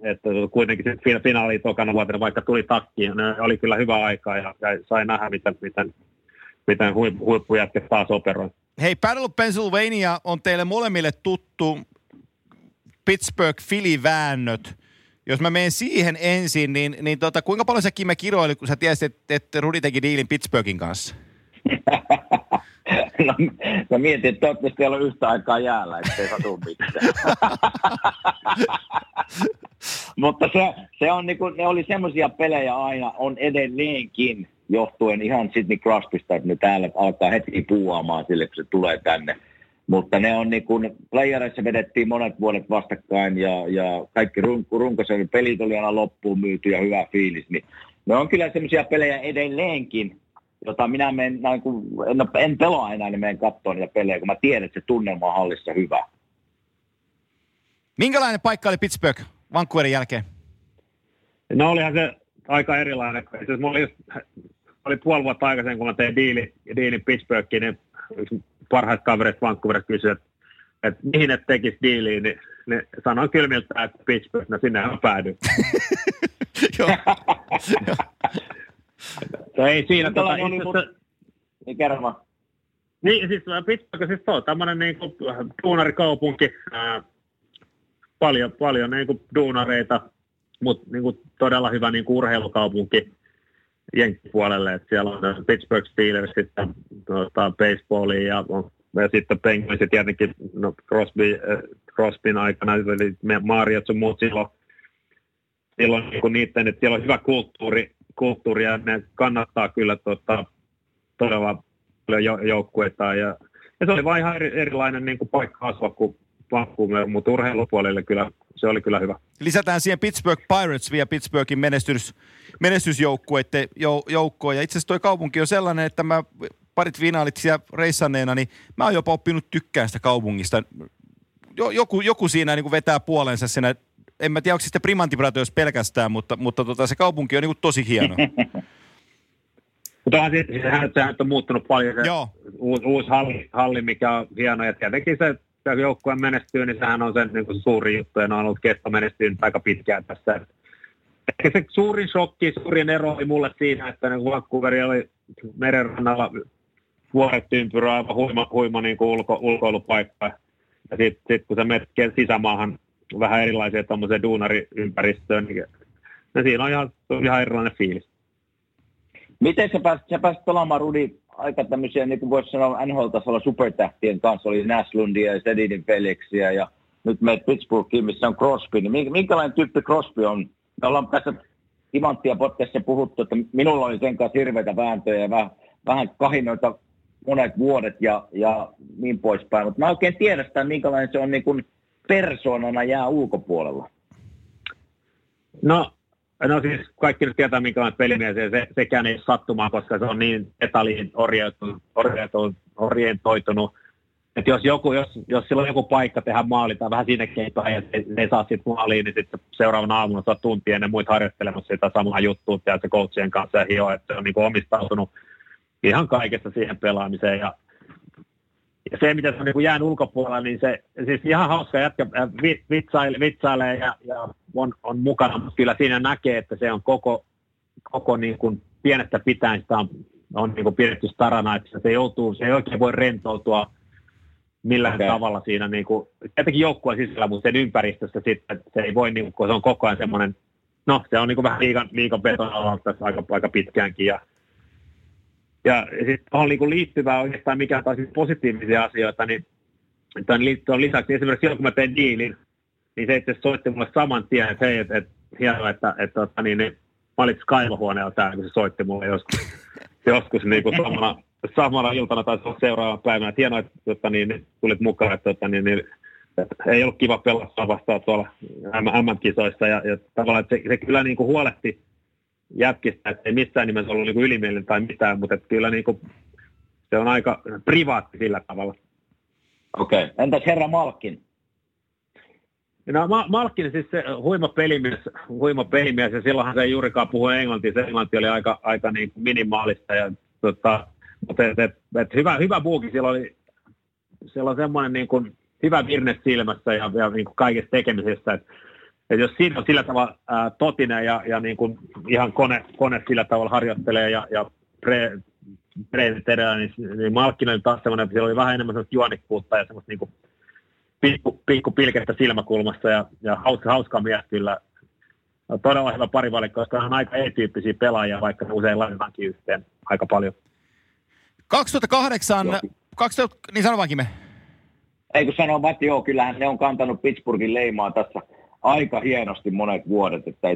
että kuitenkin sitten finaaliin tokana vuotena, vaikka tuli takkiin, ne oli kyllä hyvä aika ja, ja sai nähdä, miten, miten, miten huippujätket taas operoi. Hei, Battle of Pennsylvania on teille molemmille tuttu Pittsburgh Philly-väännöt. Jos mä menen siihen ensin, niin, niin tota, kuinka paljon sä Kime kiroili, kun sä tiesit, että, että Rudi teki diilin Pittsburghin kanssa? no, mä mietin, että toivottavasti ei ole yhtä aikaa jäällä, ettei satu mitään. Mutta se, se on niinku, ne oli semmoisia pelejä aina, on edelleenkin, johtuen ihan Sidney Crosbysta, että ne täällä alkaa heti puuaamaan sille, kun se tulee tänne. Mutta ne on niin kuin, playereissa vedettiin monet vuodet vastakkain ja, ja kaikki run, runkosen pelit oli aina loppuun myyty ja hyvä fiilis. Niin ne on kyllä semmoisia pelejä edelleenkin, jota minä menen, niin kuin, en, en pelaa enää, niin menen katsomaan niitä pelejä, kun mä tiedän, että se tunnelma on hallissa hyvä. Minkälainen paikka oli Pittsburgh Vancouverin jälkeen? No olihan se aika erilainen. Siis mulla oli, oli puoli vuotta aikaisemmin, kun mä tein diili, diilin Pittsburghiin, niin yksi parhaat kaverit Vancouverissa kysyivät, että, että mihin et tekisi diiliin, niin ne sanoi kylmiltä, että Pittsburgh, no sinne on päädy. Joo. ei siinä. Tota, mutta... Niin kerro vaan. Niin, siis Pittsburgh siis on tämmöinen niin kuin, duunarikaupunki, ää, paljon, paljon niin kuin, duunareita, mutta niin kuin, todella hyvä niin kuin, urheilukaupunki jenkkipuolelle, että siellä on Pittsburgh Steelers, sitten tuota, baseballia ja, ja sitten Penguinsit tietenkin no, Crosby, äh, Crosbyn aikana, eli Mariot sun muut silloin, silloin niin niiden, että siellä on hyvä kulttuuri, kulttuuri ja ne kannattaa kyllä tota, todella paljon joukkueita ja, ja se oli vain ihan eri, erilainen niin kuin paikka asua kuin Vancouver, mutta urheilupuolelle kyllä, se oli kyllä hyvä. Lisätään siihen Pittsburgh Pirates vielä Pittsburghin menestys, menestysjoukkueiden joukkoon. Ja itse asiassa toi kaupunki on sellainen, että mä parit finaalit siellä reissanneena, niin mä oon jopa oppinut tykkään sitä kaupungista. Joku, joku siinä niin kuin vetää puolensa siinä en mä tiedä, onko sitten Primanti Brothers pelkästään, mutta, mutta tota, se kaupunki on niin kuin tosi hieno. Mutta sehän, sehän on muuttunut paljon se Joo. Uusi, uusi halli, halli, mikä on hieno. Ja tietenkin se kun joukkue menestyy, niin sehän on se, niin kuin suuri juttu, ja ne on ollut kesto menestynyt aika pitkään tässä. Ehkä se suurin shokki, suurin ero oli mulle siinä, että niin Vancouveri oli merenrannalla vuoret ympyrä, aivan huima, huima niin kuin ulko, ulkoilupaikka. Ja sitten sit, kun sä menet sisämaahan vähän erilaisia tuommoiseen duunariympäristöön, niin ja siinä on ihan, ihan erilainen fiilis. Miten sä pääsit, sä pääsit pelaamaan, Rudi, aika tämmöisiä, niin kuin voisi sanoa NHL-tasolla supertähtien kanssa, oli Naslundia ja Sedinin Felixia ja nyt meet Pittsburghiin, missä on Crosby, niin minkälainen tyyppi Crosby on? Me ollaan tässä Timanttia podcastissa puhuttu, että minulla oli sen kanssa hirveitä vääntöjä ja vähän, vähän kahinoita monet vuodet ja, ja niin poispäin, mutta mä oikein tiedä sitä, minkälainen se on niin kuin persoonana jää ulkopuolella. No No siis kaikki nyt tietää, minkälainen pelimies, ja se, sekään ei sattumaan, koska se on niin etaliin orientoitunut, orientoitunut että jos, joku, jos, jos sillä on joku paikka tehdä maali tai vähän sinne keitoa ja se, ei saa sitten maaliin, niin sitten seuraavana aamuna saa tuntia ennen muita harjoittelemassa sitä samaa juttua ja se coachien kanssa ja hio, että se on niin omistautunut ihan kaikessa siihen pelaamiseen. Ja ja se, mitä se on niin jään ulkopuolella, niin se siis ihan hauska jätkä vitsailee, vitsailee ja, ja on, on, mukana, mutta kyllä siinä näkee, että se on koko, koko niin kuin pienestä pitäen sitä on, on niin kuin pidetty starana, että se joutuu, se ei oikein voi rentoutua millään okay. tavalla siinä, niin kuin, tietenkin joukkueen sisällä, mutta sen ympäristössä sitten, se ei voi, niin kuin, kun se on koko ajan semmoinen, no se on niin kuin vähän liikan, liikan beton tässä aika, aika pitkäänkin ja ja sitten tuohon niin liittyvää oikeastaan mikä taas positiivisia asioita, niin tämän liittyen lisäksi esimerkiksi silloin, kun mä tein diilin, niin se itse soitti mulle saman tien, että hei, että, että hienoa, että, että, että niin, niin, mä olin kaivohuoneella täällä, kun se soitti mulle joskus, joskus niin kuin samana, samana iltana tai seuraavana päivänä. Että hienoa, että, että niin, niin, tulit mukaan, että, että, niin, niin, että ei ollut kiva pelata vastaan tuolla MM-kisoissa. Ja, ja tavallaan että se, se kyllä niin kuin huolehti jätkistä, että ei missään nimessä ollut niin ylimielinen tai mitään, mutta että kyllä niin kuin, se on aika privaatti sillä tavalla. Okei. Okay. Entäs herra Malkin? No Ma- Malkin siis se huima pelimies, huima pelimies ja silloinhan se ei juurikaan puhu englantia, se englanti oli aika, aika niin kuin minimaalista ja tota, mutta et, et, et hyvä, hyvä buuki, siellä oli, siellä on semmoinen niin kuin hyvä virne silmässä ja, ja niin kuin kaikessa tekemisessä, että että jos siinä on sillä tavalla ää, totinen ja, ja niin kuin ihan kone, kone sillä tavalla harjoittelee ja, ja pre, edellä, niin, niin Malkkinen oli taas semmoinen, että siellä oli vähän enemmän semmoista juonikkuutta ja semmoista niin kuin pikku, pikku pilkettä silmäkulmassa ja, ja hauska, hauska mies kyllä. Todella hyvä parivalikko, koska on aika ei-tyyppisiä pelaajia, vaikka ne usein laitetaankin yhteen aika paljon. 2008, 2000, niin sano vaan Kime. Ei kun sanoo Matti, joo, kyllähän ne on kantanut Pittsburghin leimaa tässä aika hienosti monet vuodet, että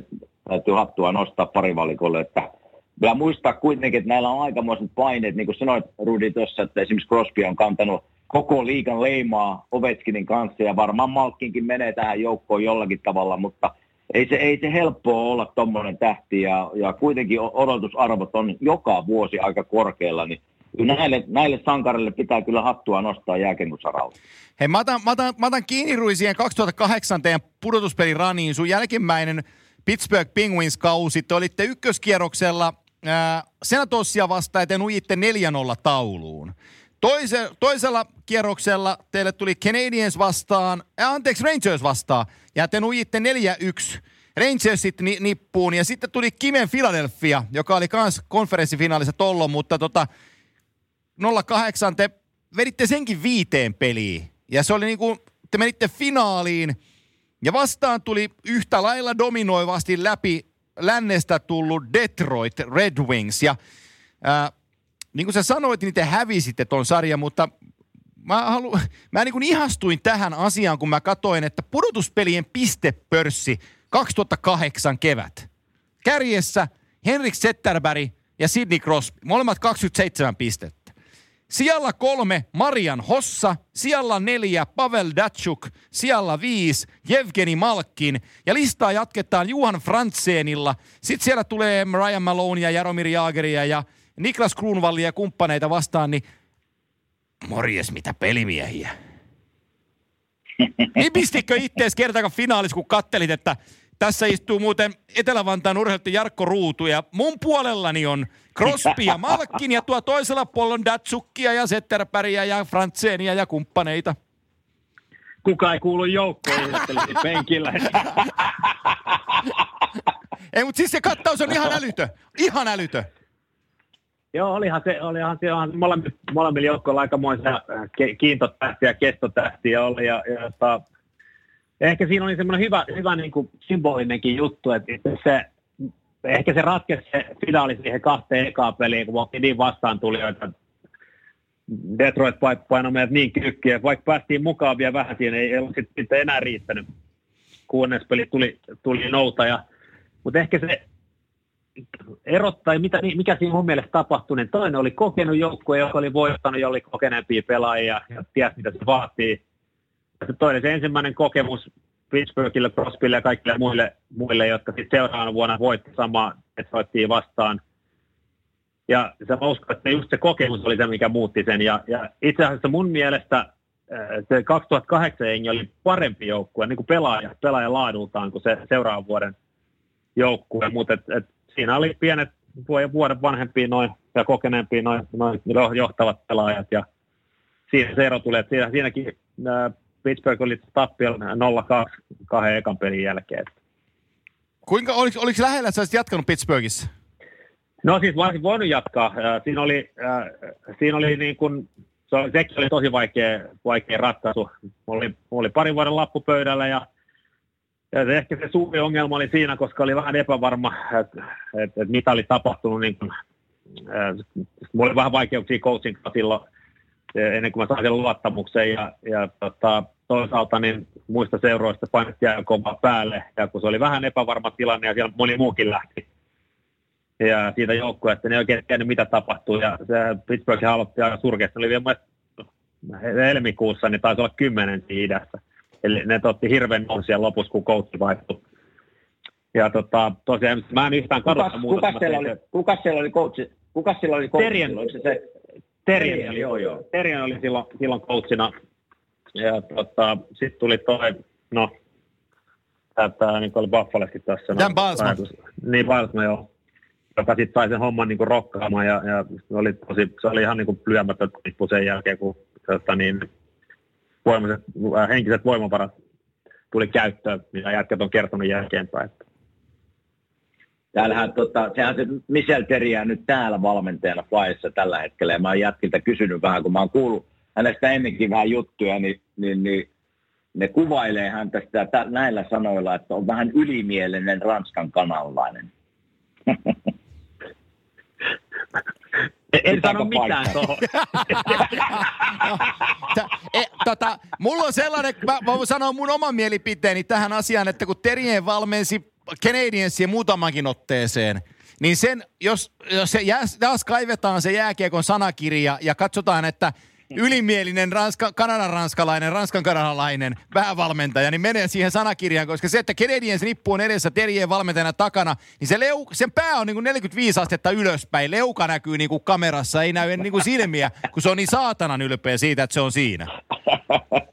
täytyy hattua nostaa parivalikolle, että kyllä muistaa kuitenkin, että näillä on aikamoiset paineet, niin kuin sanoit Rudi tuossa, että esimerkiksi Crosby on kantanut koko liikan leimaa Ovechkinin kanssa ja varmaan Malkkinkin menee tähän joukkoon jollakin tavalla, mutta ei se, ei se helppoa olla tuommoinen tähti ja, ja kuitenkin odotusarvot on joka vuosi aika korkealla, niin näille, näille sankarille pitää kyllä hattua nostaa jääkennusaralla. Hei, mä otan, mä otan, mä otan kiinni Rui siihen 2008 teidän pudotuspeliraniin. Sun jälkimmäinen Pittsburgh Penguins-kausi. Te olitte ykköskierroksella äh, Senatossia vastaan ja te nujitte 4-0 tauluun. Toise, toisella kierroksella teille tuli Canadiens vastaan, äh, anteeksi Rangers vastaan, ja te nujitte 4-1. Rangersit ni, nippuun, ja sitten tuli Kimen Philadelphia, joka oli myös konferenssifinaalissa tollo, mutta tota, 08 te veditte senkin viiteen peliin. Ja se oli niinku, te menitte finaaliin, ja vastaan tuli yhtä lailla dominoivasti läpi lännestä tullut Detroit Red Wings. Ja ää, niin kuin sä sanoit, niin te hävisitte ton sarjan, mutta mä, halu, mä niin kuin ihastuin tähän asiaan, kun mä katoin, että pudotuspelien pistepörssi 2008 kevät. Kärjessä Henrik Zetterberg ja Sidney Crosby, molemmat 27 pistettä. Sijalla kolme Marian Hossa, sijalla neljä Pavel Datsuk, sijalla viisi Jevgeni Malkin ja listaa jatketaan Juhan Frantsenilla. Sitten siellä tulee Ryan Malone ja Jaromir Jaageria ja Niklas Kruunvallia ja kumppaneita vastaan, niin morjes mitä pelimiehiä. Niin pistikö ittees kertakaan finaalissa, kun kattelit, että tässä istuu muuten Etelä-Vantaan urheilijoiden Jarkko Ruutu ja mun puolellani on Crosby ja Malkin ja tuo toisella puolella on Datsukkia ja Zetterpäriä ja Frantsenia ja kumppaneita. Kuka ei kuulu joukkoon, penkillä. ei, mutta siis se kattaus on ihan älytö. Ihan älytö. Joo, olihan se, olihan se olihan molemmilla, molemmilla joukkoilla aikamoisia äh, kiintotähtiä ja kestotähtiä oli. Ja, ja, ja ehkä siinä oli semmoinen hyvä, hyvä niin kuin symbolinenkin juttu, että se, ehkä se ratkesi se finaali siihen kahteen ekaan peliin, kun niin vastaan tuli, että Detroit painoi meidät niin kykkiä, vaikka päästiin mukaan vielä vähän siihen, ei, ei sitten enää riittänyt. Kuudes peli tuli, tuli nouta, ja, mutta ehkä se erottaa, mitä, mikä siinä mun mielestä tapahtui, niin toinen oli kokenut joukkue, joka oli voittanut ja oli kokeneempia pelaajia ja tiesi, mitä se vaatii se toinen, se ensimmäinen kokemus Pittsburghille, Crosbylle ja kaikille muille, muille jotka sitten seuraavana vuonna voitti samaa Detroitia vastaan. Ja se mä uskon, että just se kokemus oli se, mikä muutti sen. Ja, ja itse asiassa mun mielestä äh, se 2008 jengi oli parempi joukkue niin kuin pelaaja, pelaaja laadultaan kuin se seuraavan vuoden joukkue, mutta et siinä oli pienet vuoden vanhempia noin ja kokeneempia noin, noin johtavat pelaajat ja siinä se ero tulee, että siinä, siinäkin äh, Pittsburgh oli tappiolla 0-2 kahden ekan pelin jälkeen. Kuinka, oliko, oliko lähellä, että sä olisit jatkanut Pittsburghissa? No siis mä olisin voinut jatkaa. Siinä oli, äh, siinä oli niin kuin, se oli, sekin oli tosi vaikea, vaikea ratkaisu. Mulla oli, mulla oli parin vuoden lappupöydällä ja, ja ehkä se suuri ongelma oli siinä, koska oli vähän epävarma, että et, et mitä oli tapahtunut. Niin kuin, äh, mulla oli vähän vaikeuksia coaching silloin ennen kuin mä sain sen luottamuksen ja, ja tota, toisaalta niin muista seuroista painettiin aika kovaa päälle ja kun se oli vähän epävarma tilanne ja siellä moni muukin lähti ja siitä joukkueesta niin oikein tiennyt mitä tapahtuu ja se Pittsburgh aloitti aika surkeasti, oli vielä helmikuussa, niin taisi olla kymmenen idässä. Eli ne otti hirveän nousia siellä lopussa, kun coach vaihtui. Ja tota, tosiaan, mä en yhtään kadusta muuta. Kuka siellä, oli, kuka siellä oli coach? Kuka siellä oli coach? Terjen, se, se Terjen, oli, joo, joo. Terjen oli silloin, silloin coachina. Ja tota, sitten tuli toi, no, tämä niin oli Buffaleskin tässä. Dan no, Balsman. Niin, Balsman, joo. Joka sitten sai sen homman niin kuin rokkaamaan ja, ja oli tosi, se oli ihan niin kuin lyömätön tippu sen jälkeen, kun tota, niin, voimaiset, äh, henkiset voimavarat tuli käyttöön, mitä jätkät on kertonut jälkeenpäin. Täällähän, tota, sehän se Michel Teriä nyt täällä valmentajana Flyessa tällä hetkellä, ja mä oon jätkiltä kysynyt vähän, kun mä oon kuullut hänestä ennenkin vähän juttuja, niin, niin, niin ne kuvailee häntä sitä tä, näillä sanoilla, että on vähän ylimielinen Ranskan kanalainen. En sano mitään tuohon. e, tota, mulla on sellainen, mä, mä voin sanoa mun oman mielipiteeni tähän asiaan, että kun Terien valmensi Canadiensia muutamankin otteeseen, niin sen, jos, jos se jää, taas kaivetaan se jääkiekon sanakirja ja katsotaan, että – ylimielinen ranska, kanadan ranskalainen, ranskan kanadalainen päävalmentaja, niin menee siihen sanakirjaan, koska se, että Canadiens nippu on edessä Terjeen valmentajana takana, niin se leu, sen pää on niin kuin 45 astetta ylöspäin. Leuka näkyy niin kuin kamerassa, ei näy niin kuin silmiä, kun se on niin saatanan ylpeä siitä, että se on siinä.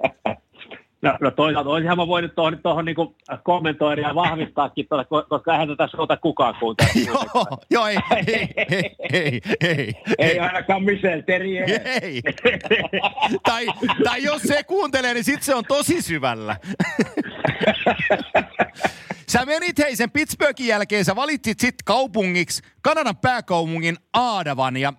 No, no toisaalta olisinhan mä voinut tuohon, tuohon niin kommentoida ja vahvistaakin, tuolla, koska eihän tätä suuta kukaan kuuntele. joo, joo, ei, ei, ei, ei, ei, ei ainakaan Michel Terrier. Ei. tai, tai jos se kuuntelee, niin sitten se on tosi syvällä. Sä menit hei sen Pittsburghin jälkeen, sä valitsit sitten kaupungiksi Kanadan pääkaupungin Aadavan ja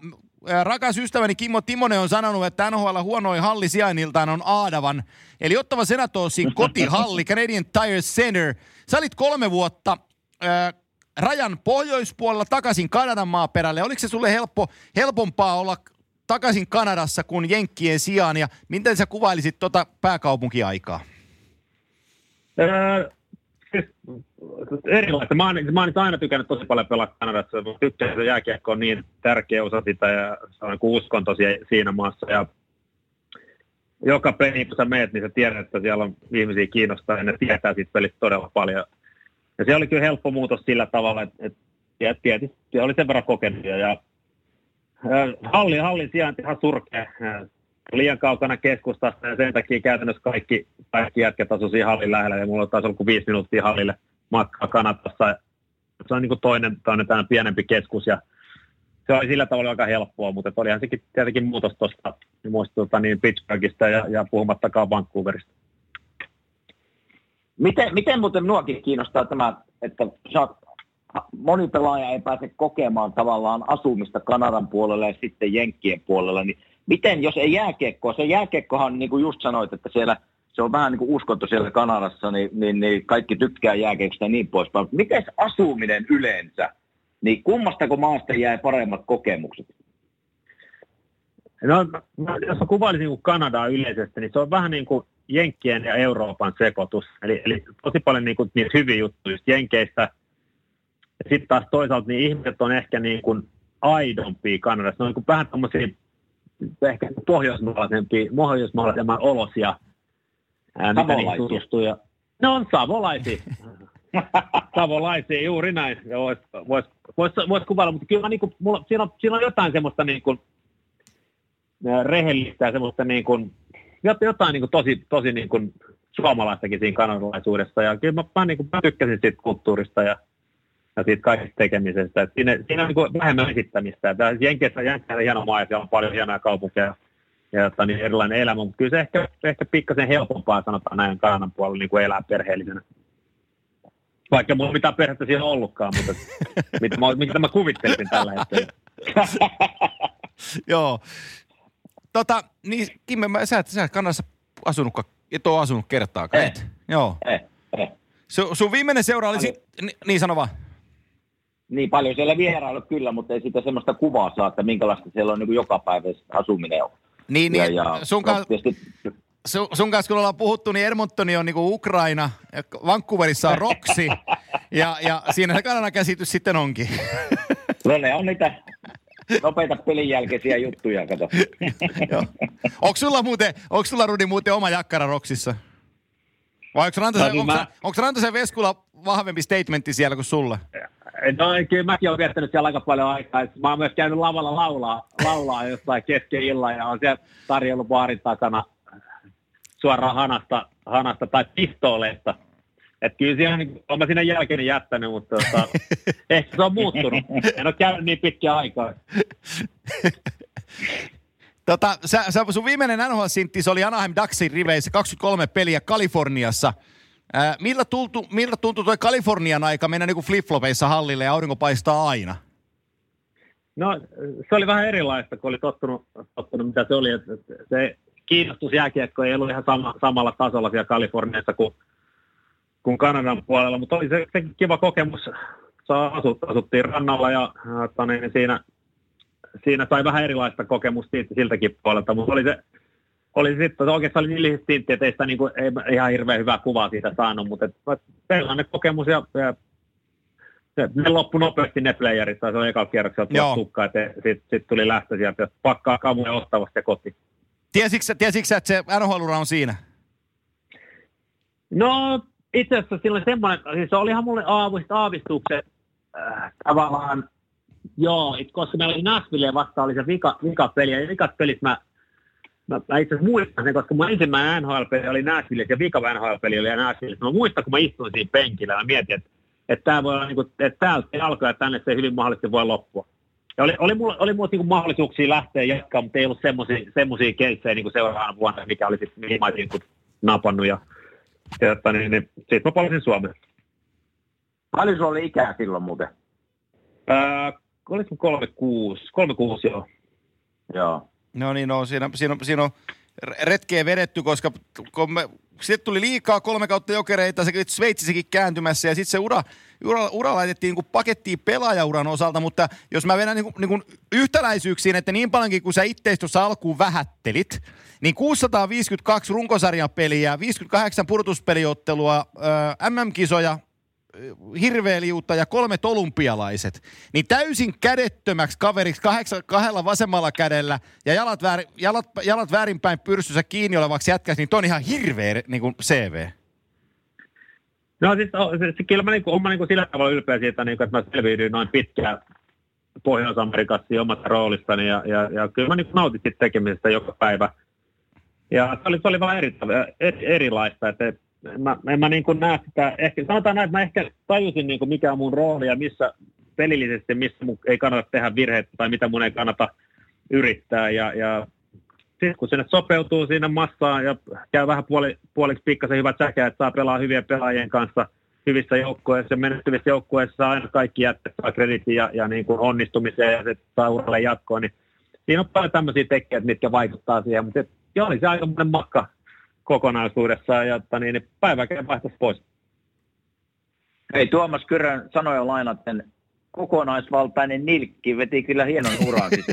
rakas ystäväni Kimmo Timonen on sanonut, että NHL huonoin halli sijainniltaan on Aadavan. Eli ottava Senatorsin kotihalli, Canadian Tire Center. Sä olit kolme vuotta äh, rajan pohjoispuolella takaisin Kanadan maaperälle. Oliko se sulle helppo, helpompaa olla takaisin Kanadassa kuin Jenkkien sijaan? Ja miten sä kuvailisit tuota pääkaupunkiaikaa? Öö, siis, erilaista. Mä oon, mä oon aina tykännyt tosi paljon pelaa Kanadassa. Mä tykkään, että jääkiekko on niin tärkeä osa sitä ja se on niin uskonto siinä maassa. Ja joka peli, kun sä meet, niin sä tiedät, että siellä on ihmisiä kiinnostaa ja ne tietää siitä pelistä todella paljon. Ja se oli kyllä helppo muutos sillä tavalla, että, että tietysti oli sen verran kokenut. Ja, halli, hallin sijainti ihan surkea. Liian kaukana keskustasta ja sen takia käytännössä kaikki, kaikki jätkät asuivat hallin lähellä ja mulla taisi olla kuin viisi minuuttia hallille matkaa Kanadassa. Se on niin kuin toinen, toinen pienempi keskus ja se oli sillä tavalla aika helppoa, mutta olihan sekin tietenkin muutos tuosta niin tuota, niin Pittsburghista ja, ja puhumattakaan Vancouverista. Miten, miten muuten nuokin kiinnostaa tämä, että moni pelaaja ei pääse kokemaan tavallaan asumista Kanadan puolella ja sitten Jenkkien puolella, niin miten, jos ei jääkiekkoa, se jääkiekkohan, niin kuin just sanoit, että siellä se on vähän niin kuin uskonto siellä Kanadassa, niin, niin, niin kaikki tykkää jääkiekosta ja niin poispäin. Miten asuminen yleensä? Niin kummastako maasta jäi paremmat kokemukset? No, jos mä kuvailisin niin Kanadaa yleisesti, niin se on vähän niin kuin Jenkkien ja Euroopan sekoitus. Eli, eli tosi paljon niin kuin, niitä hyviä juttuja just Jenkeistä. Sitten taas toisaalta niin ihmiset on ehkä niin kuin aidompia Kanadassa. Ne on niin kuin vähän tämmöisiä ehkä pohjoismaalaisempia, pohjoismaalaisemman olosia, ää, mitä niihin tutustuu. Ja, ne on savolaisia. savolaisia, juuri näin. Voisi vois, vois, vois kuvailla, mutta kyllä niin kuin, mulla, siinä, on, siinä on jotain semmoista niin kuin, rehellistä ja semmoista niin kuin, jotain niin kuin tosi, tosi niin kuin suomalaistakin siinä kanadalaisuudessa. Ja kyllä mä, mä, niin kuin, mä tykkäsin siitä kulttuurista ja, ja siitä kaikista tekemisestä. Et siinä, siinä on niin kuin vähemmän esittämistä. Jenkeissä, Jenkeissä on hieno maa ja siellä on paljon hienoja kaupunkeja ja jotta, niin erilainen elämä, mutta kyllä se ehkä, ehkä pikkasen helpompaa sanotaan näin Kanadan puolella niin kuin elää perheellisenä. Vaikka mulla mitään perhettä siinä ollutkaan, mutta mitä mä, mitä mä kuvittelisin tällä hetkellä. Joo. Tota, niin Kimme, mä, sä, et, sä et kannassa asunut, et ole asunut kertaakaan, et? Joo. Eh, eh. Su, sun viimeinen seura oli, sit, niin, niin sano vaan. Niin paljon siellä vierailu kyllä, mutta ei sitä semmoista kuvaa saa, että minkälaista siellä on niin joka päivä asuminen on. Niin, niin ja, ja sun, kanssa, sun, sun kanssa kun ollaan puhuttu, niin Edmontoni on niinku Ukraina, ja Vancouverissa on Roksi, ja, ja siinä se Kanadan käsitys sitten onkin. No ne on niitä nopeita pelin jälkeisiä juttuja, kato. onko sulla muuten, onko sulla Rudi muuten oma jakkara Roksissa? Vai onko Rantasen, no, onko, mä... onko Rantasen Veskulla vahvempi statementti siellä kuin sulle? No kyllä mäkin olen viettänyt siellä aika paljon aikaa. Mä oon myös käynyt lavalla laulaa, laulaa jostain kesken illan ja on siellä tarjollut baarin takana suoraan hanasta, hanasta tai pistooleista. Että kyllä siellä, niin, olen mä sinne jälkeen jättänyt, mutta tota, ehkä se on muuttunut. En ole käynyt niin pitkä aikaa. Tota, sä, sä, sun viimeinen NHL-sintti oli Anaheim Ducksin riveissä 23 peliä Kaliforniassa. Millä, tultu, millä tuntui tuo Kalifornian aika mennä niin flip-flopeissa hallille ja aurinko paistaa aina? No se oli vähän erilaista, kun oli tottunut, tottunut mitä se oli. Että se kiinnostus jääkiekko ei ollut ihan sama, samalla tasolla siellä Kaliforniassa kuin, kuin Kanadan puolella, mutta oli se, se kiva kokemus. Asut, asuttiin rannalla ja että niin, siinä, siinä sai vähän erilaista kokemusta siltäkin puolelta, mutta oli se, oli sitten, oikeastaan oli lyhyt tintti, että ei sitä niin kuin, ei ihan hirveän hyvää kuvaa siitä saanut, mutta sellainen kokemus ja, ja se, ne loppui nopeasti ne playerit, se oli eka kierroksella tukka, että sitten sit tuli lähtö sieltä, pakkaa kamuja ottavasti koti. Tiesitkö, tiesitkö että se nhl on siinä? No itse asiassa silloin semmoinen, siis olihan mulle aavist, aavistukset äh, tavallaan, joo, it, koska meillä oli Nashville vasta oli se vika, vika peli, ja vikat pelit mä, mä, mä itse asiassa muistan sen, koska mun ensimmäinen NHL-peli oli Nashville, ja vika NHL-peli oli Nashville. Mä muistan, kun mä istuin siinä penkillä, ja mietin, että, että tämä voi olla, niin kuin, että täältä alkaa, ja tänne se hyvin mahdollisesti voi loppua. Ja oli, oli mulla, oli mulla niin mahdollisuuksia lähteä jatkaa, mutta ei ollut semmoisia keissejä niin seuraavana vuonna, mikä oli sitten mihin mä olisin niin napannut. Ja, ja että, niin, niin, sitten mä palasin Suomeen. Paljon sulla oli ikää silloin muuten? Öö, olisiko 36, 36 joo. Joo. No niin, no, siinä, siinä, siinä on retkeä vedetty, koska kun me, sitten tuli liikaa kolme kautta jokereita, se Sveitsissäkin kääntymässä ja sitten se ura, ura, ura laitettiin niin pakettiin pelaajauran osalta, mutta jos mä vedän niin niin yhtäläisyyksiin, että niin paljonkin kuin sä tuossa alkuun vähättelit, niin 652 runkosarjan peliä, 58 purtuspeliottelua, MM-kisoja, hirveä liutta ja kolmet olympialaiset, niin täysin kädettömäksi kaveriksi kahdeksan, kahdella vasemmalla kädellä ja jalat, väär, jalat, jalat väärinpäin pyrstyssä kiinni olevaksi jätkäksi, niin toi on ihan hirveä niin kuin CV. No siis, siis kyllä mä, niin kuin, mä niin sillä tavalla ylpeä siitä, niin että mä selviydyin noin pitkään Pohjois-Amerikassa omasta roolistani ja, ja, ja kyllä mä niin nautin tekemisestä joka päivä. Ja se oli, se oli vaan eri, eri, erilaista, että mä, en mä niin kuin näe sitä, ehkä, sanotaan näin, että mä ehkä tajusin niin kuin mikä on mun rooli ja missä pelillisesti, missä mun ei kannata tehdä virheitä tai mitä mun ei kannata yrittää. Ja, ja sitten kun sinne sopeutuu siinä massaan ja käy vähän puoli, puoliksi pikkasen hyvät säkä, että saa pelaa hyvien pelaajien kanssa hyvissä joukkueissa ja menestyvissä joukkueissa aina kaikki jättää kreditin ja, ja niin kuin onnistumiseen ja se saa uralle jatkoon, niin siinä on paljon tämmöisiä tekijöitä, mitkä vaikuttaa siihen, mutta joo, oli se aika makka kokonaisuudessaan, jotta niin, niin päiväkään vaihtaisi pois. Hei, Tuomas Kyrön sanoja lainaten, kokonaisvaltainen nilkki veti kyllä hienon uran. Siis,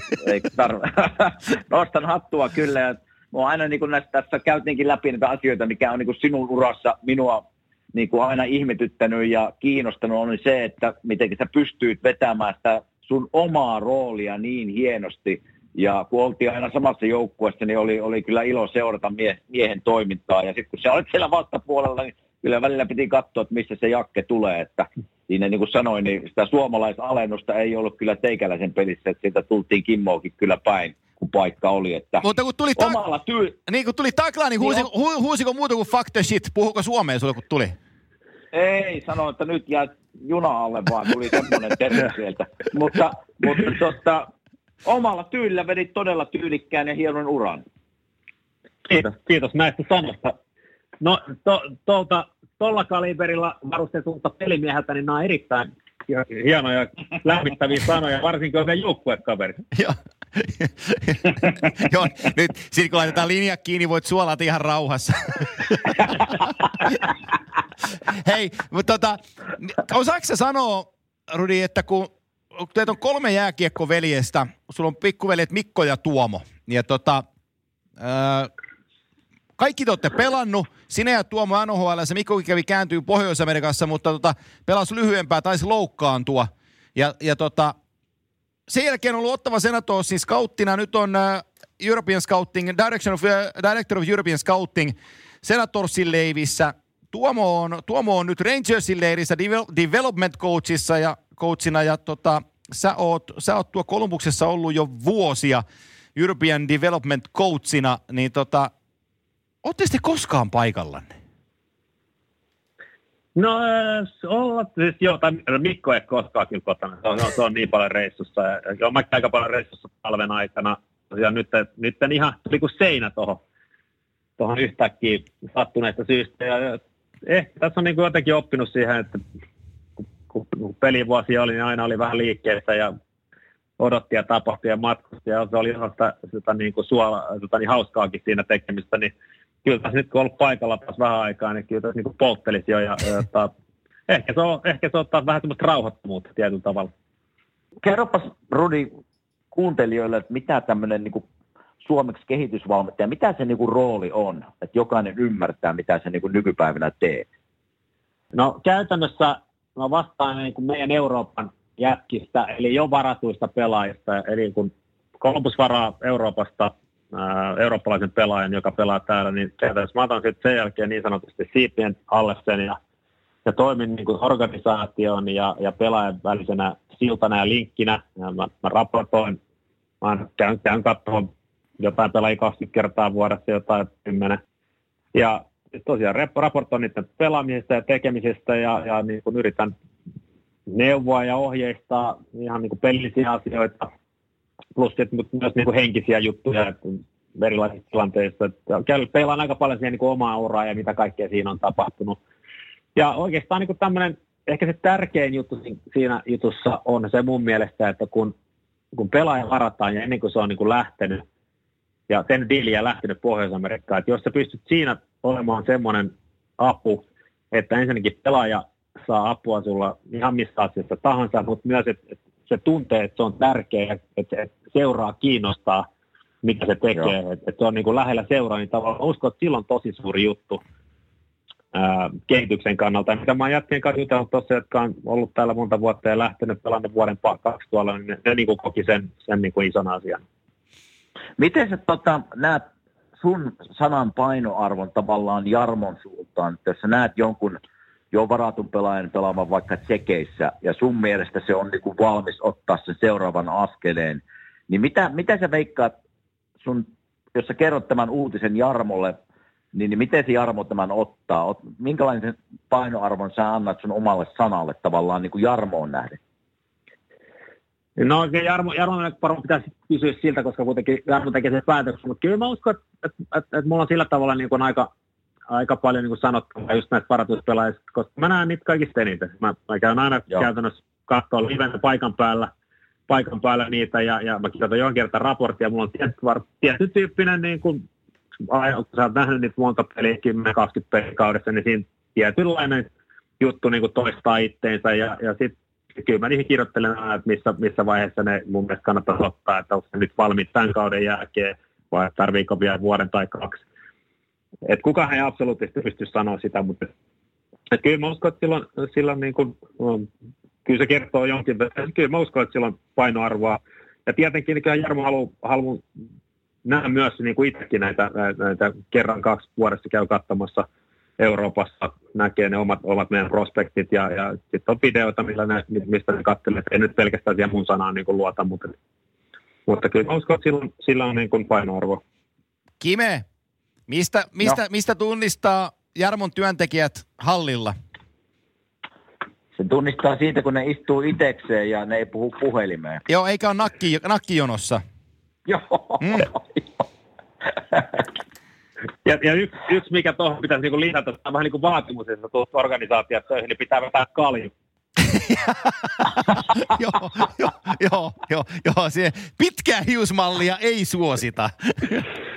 Nostan hattua kyllä. Ja mä aina niin näistä, tässä käytiinkin läpi näitä asioita, mikä on niin sinun urassa minua niin kuin aina ihmetyttänyt ja kiinnostanut, on se, että miten sä pystyit vetämään sitä sun omaa roolia niin hienosti – ja kun oltiin aina samassa joukkueessa, niin oli, oli kyllä ilo seurata mie, miehen toimintaa. Ja sitten kun sä olet siellä vastapuolella, niin kyllä välillä piti katsoa, että missä se jakke tulee. Että siinä niin kuin sanoin, niin sitä suomalaisalennusta ei ollut kyllä teikäläisen pelissä, että siitä tultiin Kimmoakin kyllä päin kun paikka oli. Että Mutta kun tuli, ta- omalla tyy- niin, kun tuli takla, niin, huusiko, niin hu- huusiko muuta kuin fuck the shit? Puhuko suomeen sulle, kun tuli? Ei, sanoin, että nyt jää juna alle, vaan tuli semmoinen terve sieltä. mutta, mutta totta, omalla tyylillä vedit todella tyylikkään ja hienon uran. Kiitos, kiitos näistä sanoista. No to, tuolta, tuolla kaliberilla varustetulta pelimieheltä, niin nämä on erittäin hienoja lämmittäviä sanoja, varsinkin on joukkuekaveri. Joo. Joo, nyt sitten kun laitetaan linja kiinni, voit suolata ihan rauhassa. Hei, mutta tota, osaako sanoa, Rudi, että kun teitä on kolme jääkiekkoveljestä, sulla on pikkuveljet Mikko ja Tuomo. Ja tota, ää, kaikki te olette pelannut, sinä ja Tuomo NHL, se Mikko kävi kääntyy Pohjois-Amerikassa, mutta tota, pelasi lyhyempää, taisi loukkaantua. Ja, ja tota, sen jälkeen on ollut Ottava Senatorsin scouttina, nyt on uh, European Scouting, Direction of, uh, Director of European Scouting Senatorsin leivissä. Tuomo on, Tuomo on nyt Rangersin leirissä development coachissa ja coachina ja tota, sä, oot, sä oot tuo Kolumbuksessa ollut jo vuosia European Development Coachina, niin tota, ootte te koskaan paikallanne? No olla, siis joo, tai Mikko ei koskaan kyllä kotona, se on, se on niin paljon reissussa. Ja, joo, mä aika paljon reissussa talven aikana. Ja nyt, nyt ihan tuli kuin seinä tuohon tohon yhtäkkiä sattuneesta syystä. Ja ehkä tässä on niin kuin jotenkin oppinut siihen, että kun, kun pelivuosi oli, niin aina oli vähän liikkeessä ja odotti ja tapahtui ja matkusti ja se oli sitä, sitä niin kuin suola, sitä niin hauskaakin siinä tekemistä, niin kyllä tässä nyt kun on ollut paikalla taas vähän aikaa, niin kyllä tässä niin kuin polttelisi jo ja, ja ja ehkä, se on, ehkä se ottaa vähän semmoista rauhoittomuutta tietyllä tavalla. Kerropas Rudi kuuntelijoille, että mitä tämmöinen niin suomeksi kehitysvalmentaja, mitä se niin kuin rooli on, että jokainen ymmärtää, mitä se niin kuin nykypäivänä teet? No käytännössä mä vastaan niin kuin meidän Euroopan jätkistä, eli jo varatuista pelaajista, eli kun Columbus varaa Euroopasta ää, eurooppalaisen pelaajan, joka pelaa täällä, niin käytännössä mä otan sitten sen jälkeen niin sanotusti siipien alle sen ja, ja toimin niin kuin organisaation ja, ja pelaajan välisenä siltana ja linkkinä. Ja mä, mä raportoin, mä käyn, käyn katsomaan jotain pelaajia 20 kertaa vuodessa, jotain 10. Ja tosiaan raportoin niiden pelaamisesta ja tekemisestä ja, ja niin kuin yritän neuvoa ja ohjeistaa ihan niin kuin pelillisiä asioita, plus myös niin kuin henkisiä juttuja että erilaisissa tilanteissa. Peilaan aika paljon siihen niin kuin omaa uraa ja mitä kaikkea siinä on tapahtunut. Ja oikeastaan niin kuin tämmöinen, ehkä se tärkein juttu siinä jutussa on se mun mielestä, että kun, kun pelaaja varataan ja ennen kuin se on niin kuin lähtenyt, ja sen diiliä lähtenyt Pohjois-Amerikkaan, että jos sä pystyt siinä olemaan semmoinen apu, että ensinnäkin pelaaja saa apua sulla ihan missä asiassa tahansa, mutta myös, että, se tuntee, että se on tärkeä, että, seuraa kiinnostaa, mitä se tekee, että, se on niin kuin lähellä seuraa, niin tavallaan uskon, että silloin on tosi suuri juttu ää, kehityksen kannalta. Ja mitä mä oon jätkien kanssa jutellut tuossa, jotka on ollut täällä monta vuotta ja lähtenyt pelannut vuoden kaksi tuolla, niin ne, ne niin kuin koki sen, sen niin kuin ison asian. Miten sä tota, näet sun sanan painoarvon tavallaan Jarmon suuntaan, jos sä näet jonkun jo varatun pelaajan pelaamaan vaikka tsekeissä, ja sun mielestä se on niinku valmis ottaa sen seuraavan askeleen, niin mitä, mitä sä veikkaat sun, jos sä kerrot tämän uutisen Jarmolle, niin, niin miten se Jarmo tämän ottaa? Minkälainen painoarvon sä annat sun omalle sanalle tavallaan niin kuin Jarmoon nähden? No oikein Jarmo, Jarmo varmaan pitäisi kysyä siltä, koska kuitenkin Jarmo tekee sen päätöksen, mutta kyllä mä uskon, että, että, että, että mulla on sillä tavalla niin kuin aika, aika paljon niin kuin sanottavaa just näistä varatuspelaajista, koska mä näen niitä kaikista eniten. Mä, mä käyn aina Joo. käytännössä katsoa livenä paikan päällä, paikan päällä niitä ja, ja mä kirjoitan johon kertaa raporttia. Mulla on tietty, tietty tyyppinen, niin kuin, kun sä oot nähnyt niitä monta peliä, 10-20 peliä kaudessa, niin siinä tietynlainen juttu niin kuin toistaa itteensä ja, ja sitten kyllä mä niihin kirjoittelen aina, että missä, missä vaiheessa ne mun mielestä kannattaa ottaa, että onko se nyt valmiit tämän kauden jälkeen vai tarviiko vielä vuoden tai kaksi. Et kukaan ei absoluuttisesti pysty sanoa sitä, mutta et kyllä mä uskon, että silloin, silloin niin kuin, kyllä se kertoo jonkin verran. Kyllä mä uskon, että sillä on painoarvoa. Ja tietenkin kyllä Jarmo haluaa halu nähdä myös niin kuin itsekin näitä, näitä kerran kaksi vuodessa käy katsomassa – Euroopassa näkee ne omat, omat meidän prospektit ja, ja sitten on videoita, millä ne, mistä ne katselee. Ei nyt pelkästään siihen mun sanaan niin luota, mutta, mutta kyllä uskon, että sillä, sillä on niin kuin painoarvo. Kime, mistä, mistä, no. mistä tunnistaa Jarmon työntekijät hallilla? Se tunnistaa siitä, kun ne istuu itekseen ja ne ei puhu puhelimeen. Joo, eikä ole nakki, nakkijonossa. Joo, mm. Ja, ja yksi, yksi, mikä tuohon pitäisi niinku lisätä, on vähän niin kuin vaatimus, että tuossa organisaatiossa töihin, niin pitää vetää kalju. joo, joo, joo, joo, joo, se pitkää hiusmallia ei suosita.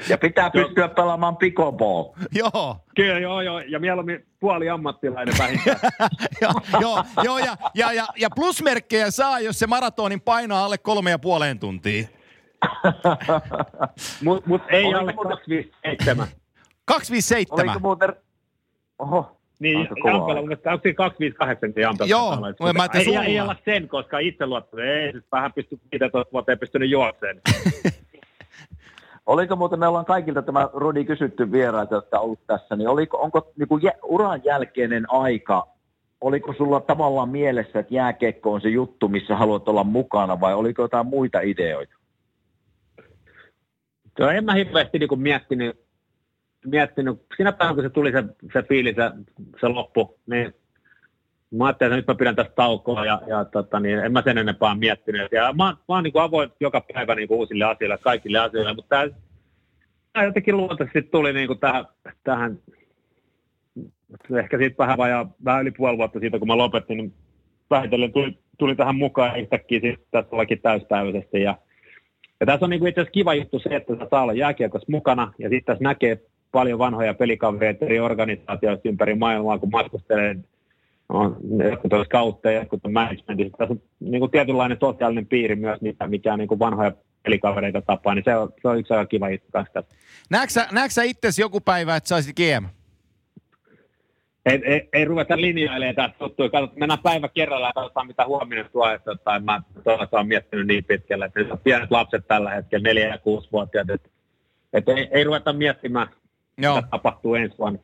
ja pitää pystyä pelaamaan pickleball. Joo. Kyllä, joo, joo, ja mieluummin puoli ammattilainen vähintään. joo, joo, joo, ja, ja, ja, ja plusmerkkejä saa, jos se maratonin painaa alle kolme ja puoleen tuntia. Mutta mut ei Oliko alle 257. 257? Oliko muuten... Oho, niin, Jampela, onko se 258 Jampela? Joo, mä, mä ei, ei olla sen, koska itse luottaa, ei siis vähän pysty 15 vuotta ei pystynyt juokseen. Oliko muuten, me ollaan kaikilta tämä Rudi kysytty vieraita, jotka on ollut tässä, niin oliko, onko niin kuin uran jälkeinen aika, oliko sulla tavallaan mielessä, että jääkekko on se juttu, missä haluat olla mukana, vai oliko jotain muita ideoita? Joo, en mä hirveästi niin miettinyt, miettinyt, siinä päivänä kun se tuli se, se fiilis, se, se loppu, niin mä ajattelin, että nyt mä pidän tästä taukoa ja, ja tota, niin en mä sen enempää miettinyt. Ja mä, mä oon niin kuin avoin joka päivä niin kuin uusille asioille, kaikille asioille, mutta tämä, jotenkin luontaisesti tuli niin kuin tähän, tähän ehkä siitä vähän vajaa, vähän yli puoli vuotta siitä, kun mä lopetin, niin vähitellen tuli, tuli tähän mukaan yhtäkkiä sitten tässä täyspäiväisesti. Ja, ja tässä on niin kuin itse asiassa kiva juttu se, että saa olla jääkiekossa mukana ja sitten tässä näkee paljon vanhoja pelikavereita eri organisaatioista ympäri maailmaa, kun matkustelee no, jotkut on kautta ja jotkut on managementissa. Tässä on niin kuin tietynlainen sosiaalinen piiri myös, mikä, mikä on niin kuin vanhoja pelikavereita tapaa, niin se on, se on yksi aika kiva juttu kanssa. Näetkö sä itsesi joku päivä, että saisit GM? Ei, ei, ei ruveta linjailemaan tästä juttuja. Katsotaan, mennään päivä kerralla ja katsotaan, mitä huominen tuo. Että, tai mä todella miettinyt niin pitkälle, että pienet lapset tällä hetkellä, neljä ja vuotiaat, että, että ei, ei ruveta miettimään, Joo. mitä tapahtuu ensi vuonna.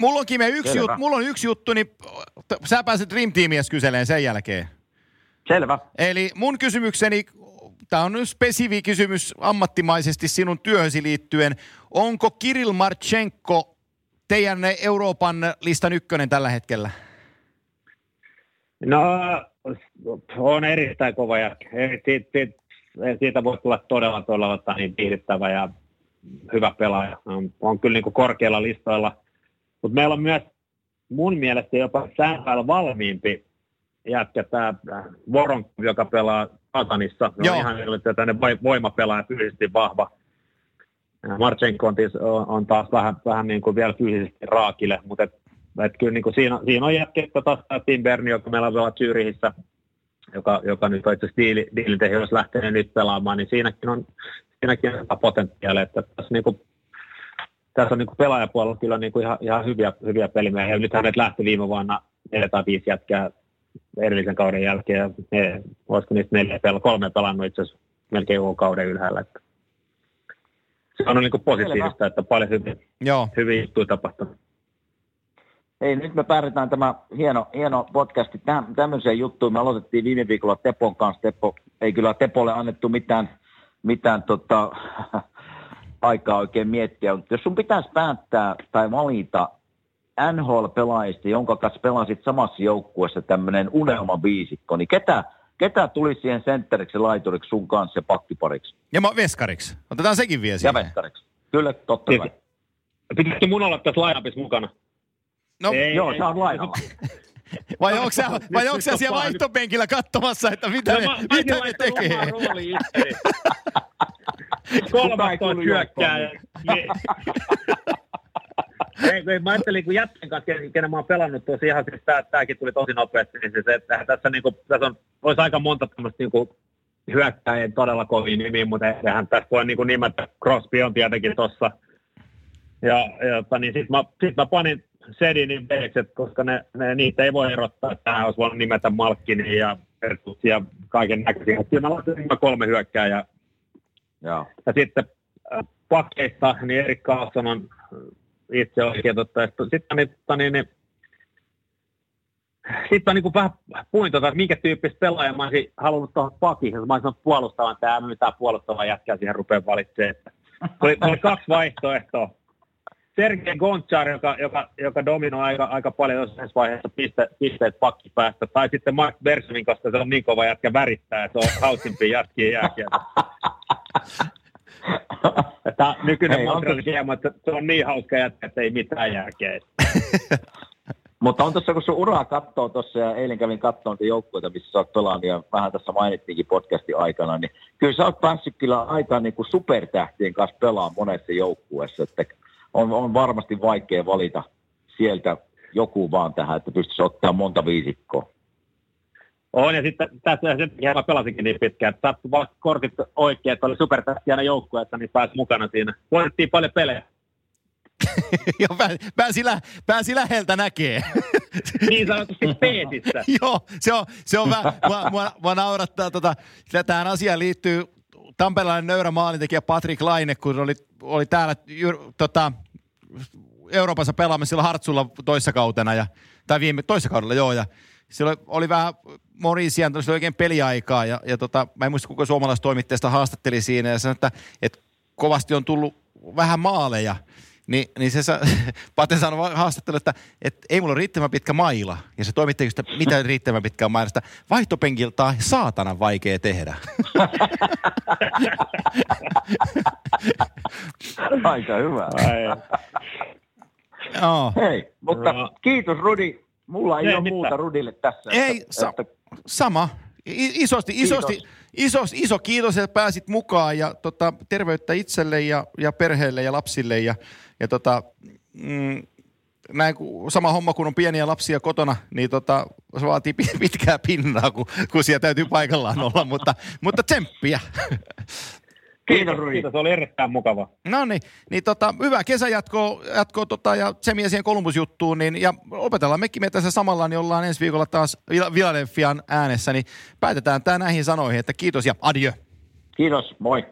Mulla on, Kime, yksi, jut, mulla on yksi juttu, niin sä pääset Dream Teamiä kyseleen sen jälkeen. Selvä. Eli mun kysymykseni, tämä on nyt spesivi kysymys ammattimaisesti sinun työhösi liittyen. Onko Kirill Marchenko teidän Euroopan listan ykkönen tällä hetkellä? No, on erittäin kova ja siitä, siitä voi tulla todella, todella niin viihdyttävä ja hyvä pelaaja. On, on kyllä niin korkealla listoilla. Mutta meillä on myös mun mielestä jopa säänpäillä valmiimpi jätkä tämä Voron, joka pelaa Katanissa. on ihan tämmöinen voimapelaaja, fyysisesti vahva. Marchenko on, on taas vähän, vähän niin kuin vielä fyysisesti raakille, mutta et, et kyllä niin kuin siinä, siinä on jätkettä taas Tim Berni, joka meillä on Zyrihissä, joka, joka nyt on itse asiassa jos lähtee nyt pelaamaan, niin siinäkin on, siinäkin on potentiaalia, että tässä, niin kuin, tässä on niin kuin pelaajapuolella kyllä niin kuin ihan, ihan hyviä, hyviä pelimiehiä. Nyt hänet lähti viime vuonna 4 tai 5 jätkää edellisen kauden jälkeen, ja ne, olisiko niistä neljä kolme pelannut itse asiassa melkein kauden ylhäällä. Että se on niin kuin positiivista, Selvä. että paljon hyviä, Joo. hyviä juttuja tapahtunut. Ei, nyt me päädytään tämä hieno, hieno podcasti tämmöiseen juttuun. Me aloitettiin viime viikolla Tepon kanssa. Teppo, ei kyllä Tepolle annettu mitään, mitään tota, aikaa oikein miettiä, mutta jos sun pitäisi päättää tai valita NHL-pelaajista, jonka kanssa pelasit samassa joukkueessa tämmöinen unelmaviisikko, niin ketä, ketä tuli siihen sentteriksi, laituriksi sun kanssa ja pakkipariksi? Ja mä veskariksi. Otetaan sekin vielä siihen. Ja veskariksi. Kyllä, totta kai. Pitäisikö mun olla tässä lainapissa mukana? No, ei, joo, ei, sä oot lainalla. Vai onko sä, vai onko sä siellä vaihtopenkillä katsomassa, että mitä no, ne, mä, mitä ne tekee? Kolmastoista hyökkää. ei, mä ajattelin, kun jätkän kanssa, kenen mä oon pelannut tosi ihan, siis tää, tääkin tuli tosi nopeasti, niin siis, että tässä, niinku, tässä on, olisi aika monta tämmöistä niinku, hyökkäjien todella kovin nimi, mutta eihän tässä voi niinku nimetä, Crosby on tietenkin tossa. Ja, ja niin sitten mä, sit mä panin Sedinin veekset, koska ne, ne, niitä ei voi erottaa. Tähän olisi voinut nimetä Malkkini ja Pertus ja kaiken näköisiä. Kyllä mä laitan kolme hyökkääjää. Ja, ja sitten äh, pakkeista, niin Erik Karlsson on itse oikein. Totta. Sitten niin, niin, niin sitten mä niin vähän puhuin tota, että minkä tyyppistä pelaajaa mä olisin halunnut tuohon pakiin. Mä olisin puolustavan, tämä mitään puolustavaa jätkää siihen rupeaa valitsemaan. Oli, oli kaksi vaihtoehtoa. Sergei Gonchar, joka, joka, joka dominoi aika, aika paljon jossain vaiheessa piste, pisteet pakkipäästä, tai sitten Mark Bersovin kanssa se on niin kova jätkä värittää, että se on hauskimpia jätkiä jääkiä. Tämä nykyinen Montreal hieman, että se on niin hauska jätkä, että ei mitään järkeä. Mutta on tuossa, kun sun uraa katsoo tuossa, ja eilen kävin katsomaan niitä joukkueita, missä sä oot pelannut, ja vähän tässä mainittiinkin podcastin aikana, niin kyllä sä oot päässyt kyllä aika niin kuin supertähtien kanssa pelaamaan monessa joukkueessa, että on, on varmasti vaikea valita sieltä joku vaan tähän, että pystyisi ottaa monta viisikkoa. On, ja sitten tässä sen mä pelasinkin niin pitkään, että sattui vaan kortit oikein, että oli supertähtiä joukkueessa, niin pääsi mukana siinä. Voitettiin paljon pelejä. Joo, pääsi, lä- pääsi läheltä näkee. niin sanotusti peetissä. Joo, se on, se on vähän, mua, mua, mua naurattaa, tota, tähän asiaan liittyy tampelainen nöyrä maalintekijä Patrick Laine, kun oli, oli täällä tota, Euroopassa pelaamassa silloin Hartsulla toissa kautena, ja, tai viime toissa kaudella joo, ja silloin oli vähän Morisian, oli oikein peliaikaa, ja, ja tota, mä en muista kuka suomalaistoimittajasta haastatteli siinä, ja sanoi, että, että kovasti on tullut vähän maaleja, niin, niin se sa, Pate sanoi haastattelu, että, että ei mulla ole riittävän pitkä maila. Ja se toimittaja että mitä riittävän pitkä maila. Sitä vaihtopenkiltä on saatana vaikea tehdä. Aika hyvä. Joo. Hei, mutta kiitos Rudi. Mulla ei, Ei ole mitään. muuta Rudille tässä. Ei, että, sa- että, Sama. I- isosti, isosti, Kiitos. iso, iso kiitos, että pääsit mukaan ja tota, terveyttä itselle ja, ja perheelle ja lapsille ja, ja tota, mm, näin kun, sama homma kun on pieniä lapsia kotona, niin tota, se vaatii pi- pitkää pinnaa, kun, kun siellä täytyy paikallaan olla, mutta, mutta tsemppiä. kiitos Rudi. Kiitos, oli erittäin mukava. No niin, niin tota, hyvä kesäjatko jatko, tota, ja Tsemiä siihen Columbus-juttuun, niin, ja opetellaan mekin me tässä samalla, niin ollaan ensi viikolla taas Philadelphian äänessä, niin päätetään tämä näihin sanoihin, että kiitos ja adieu. Kiitos, moi.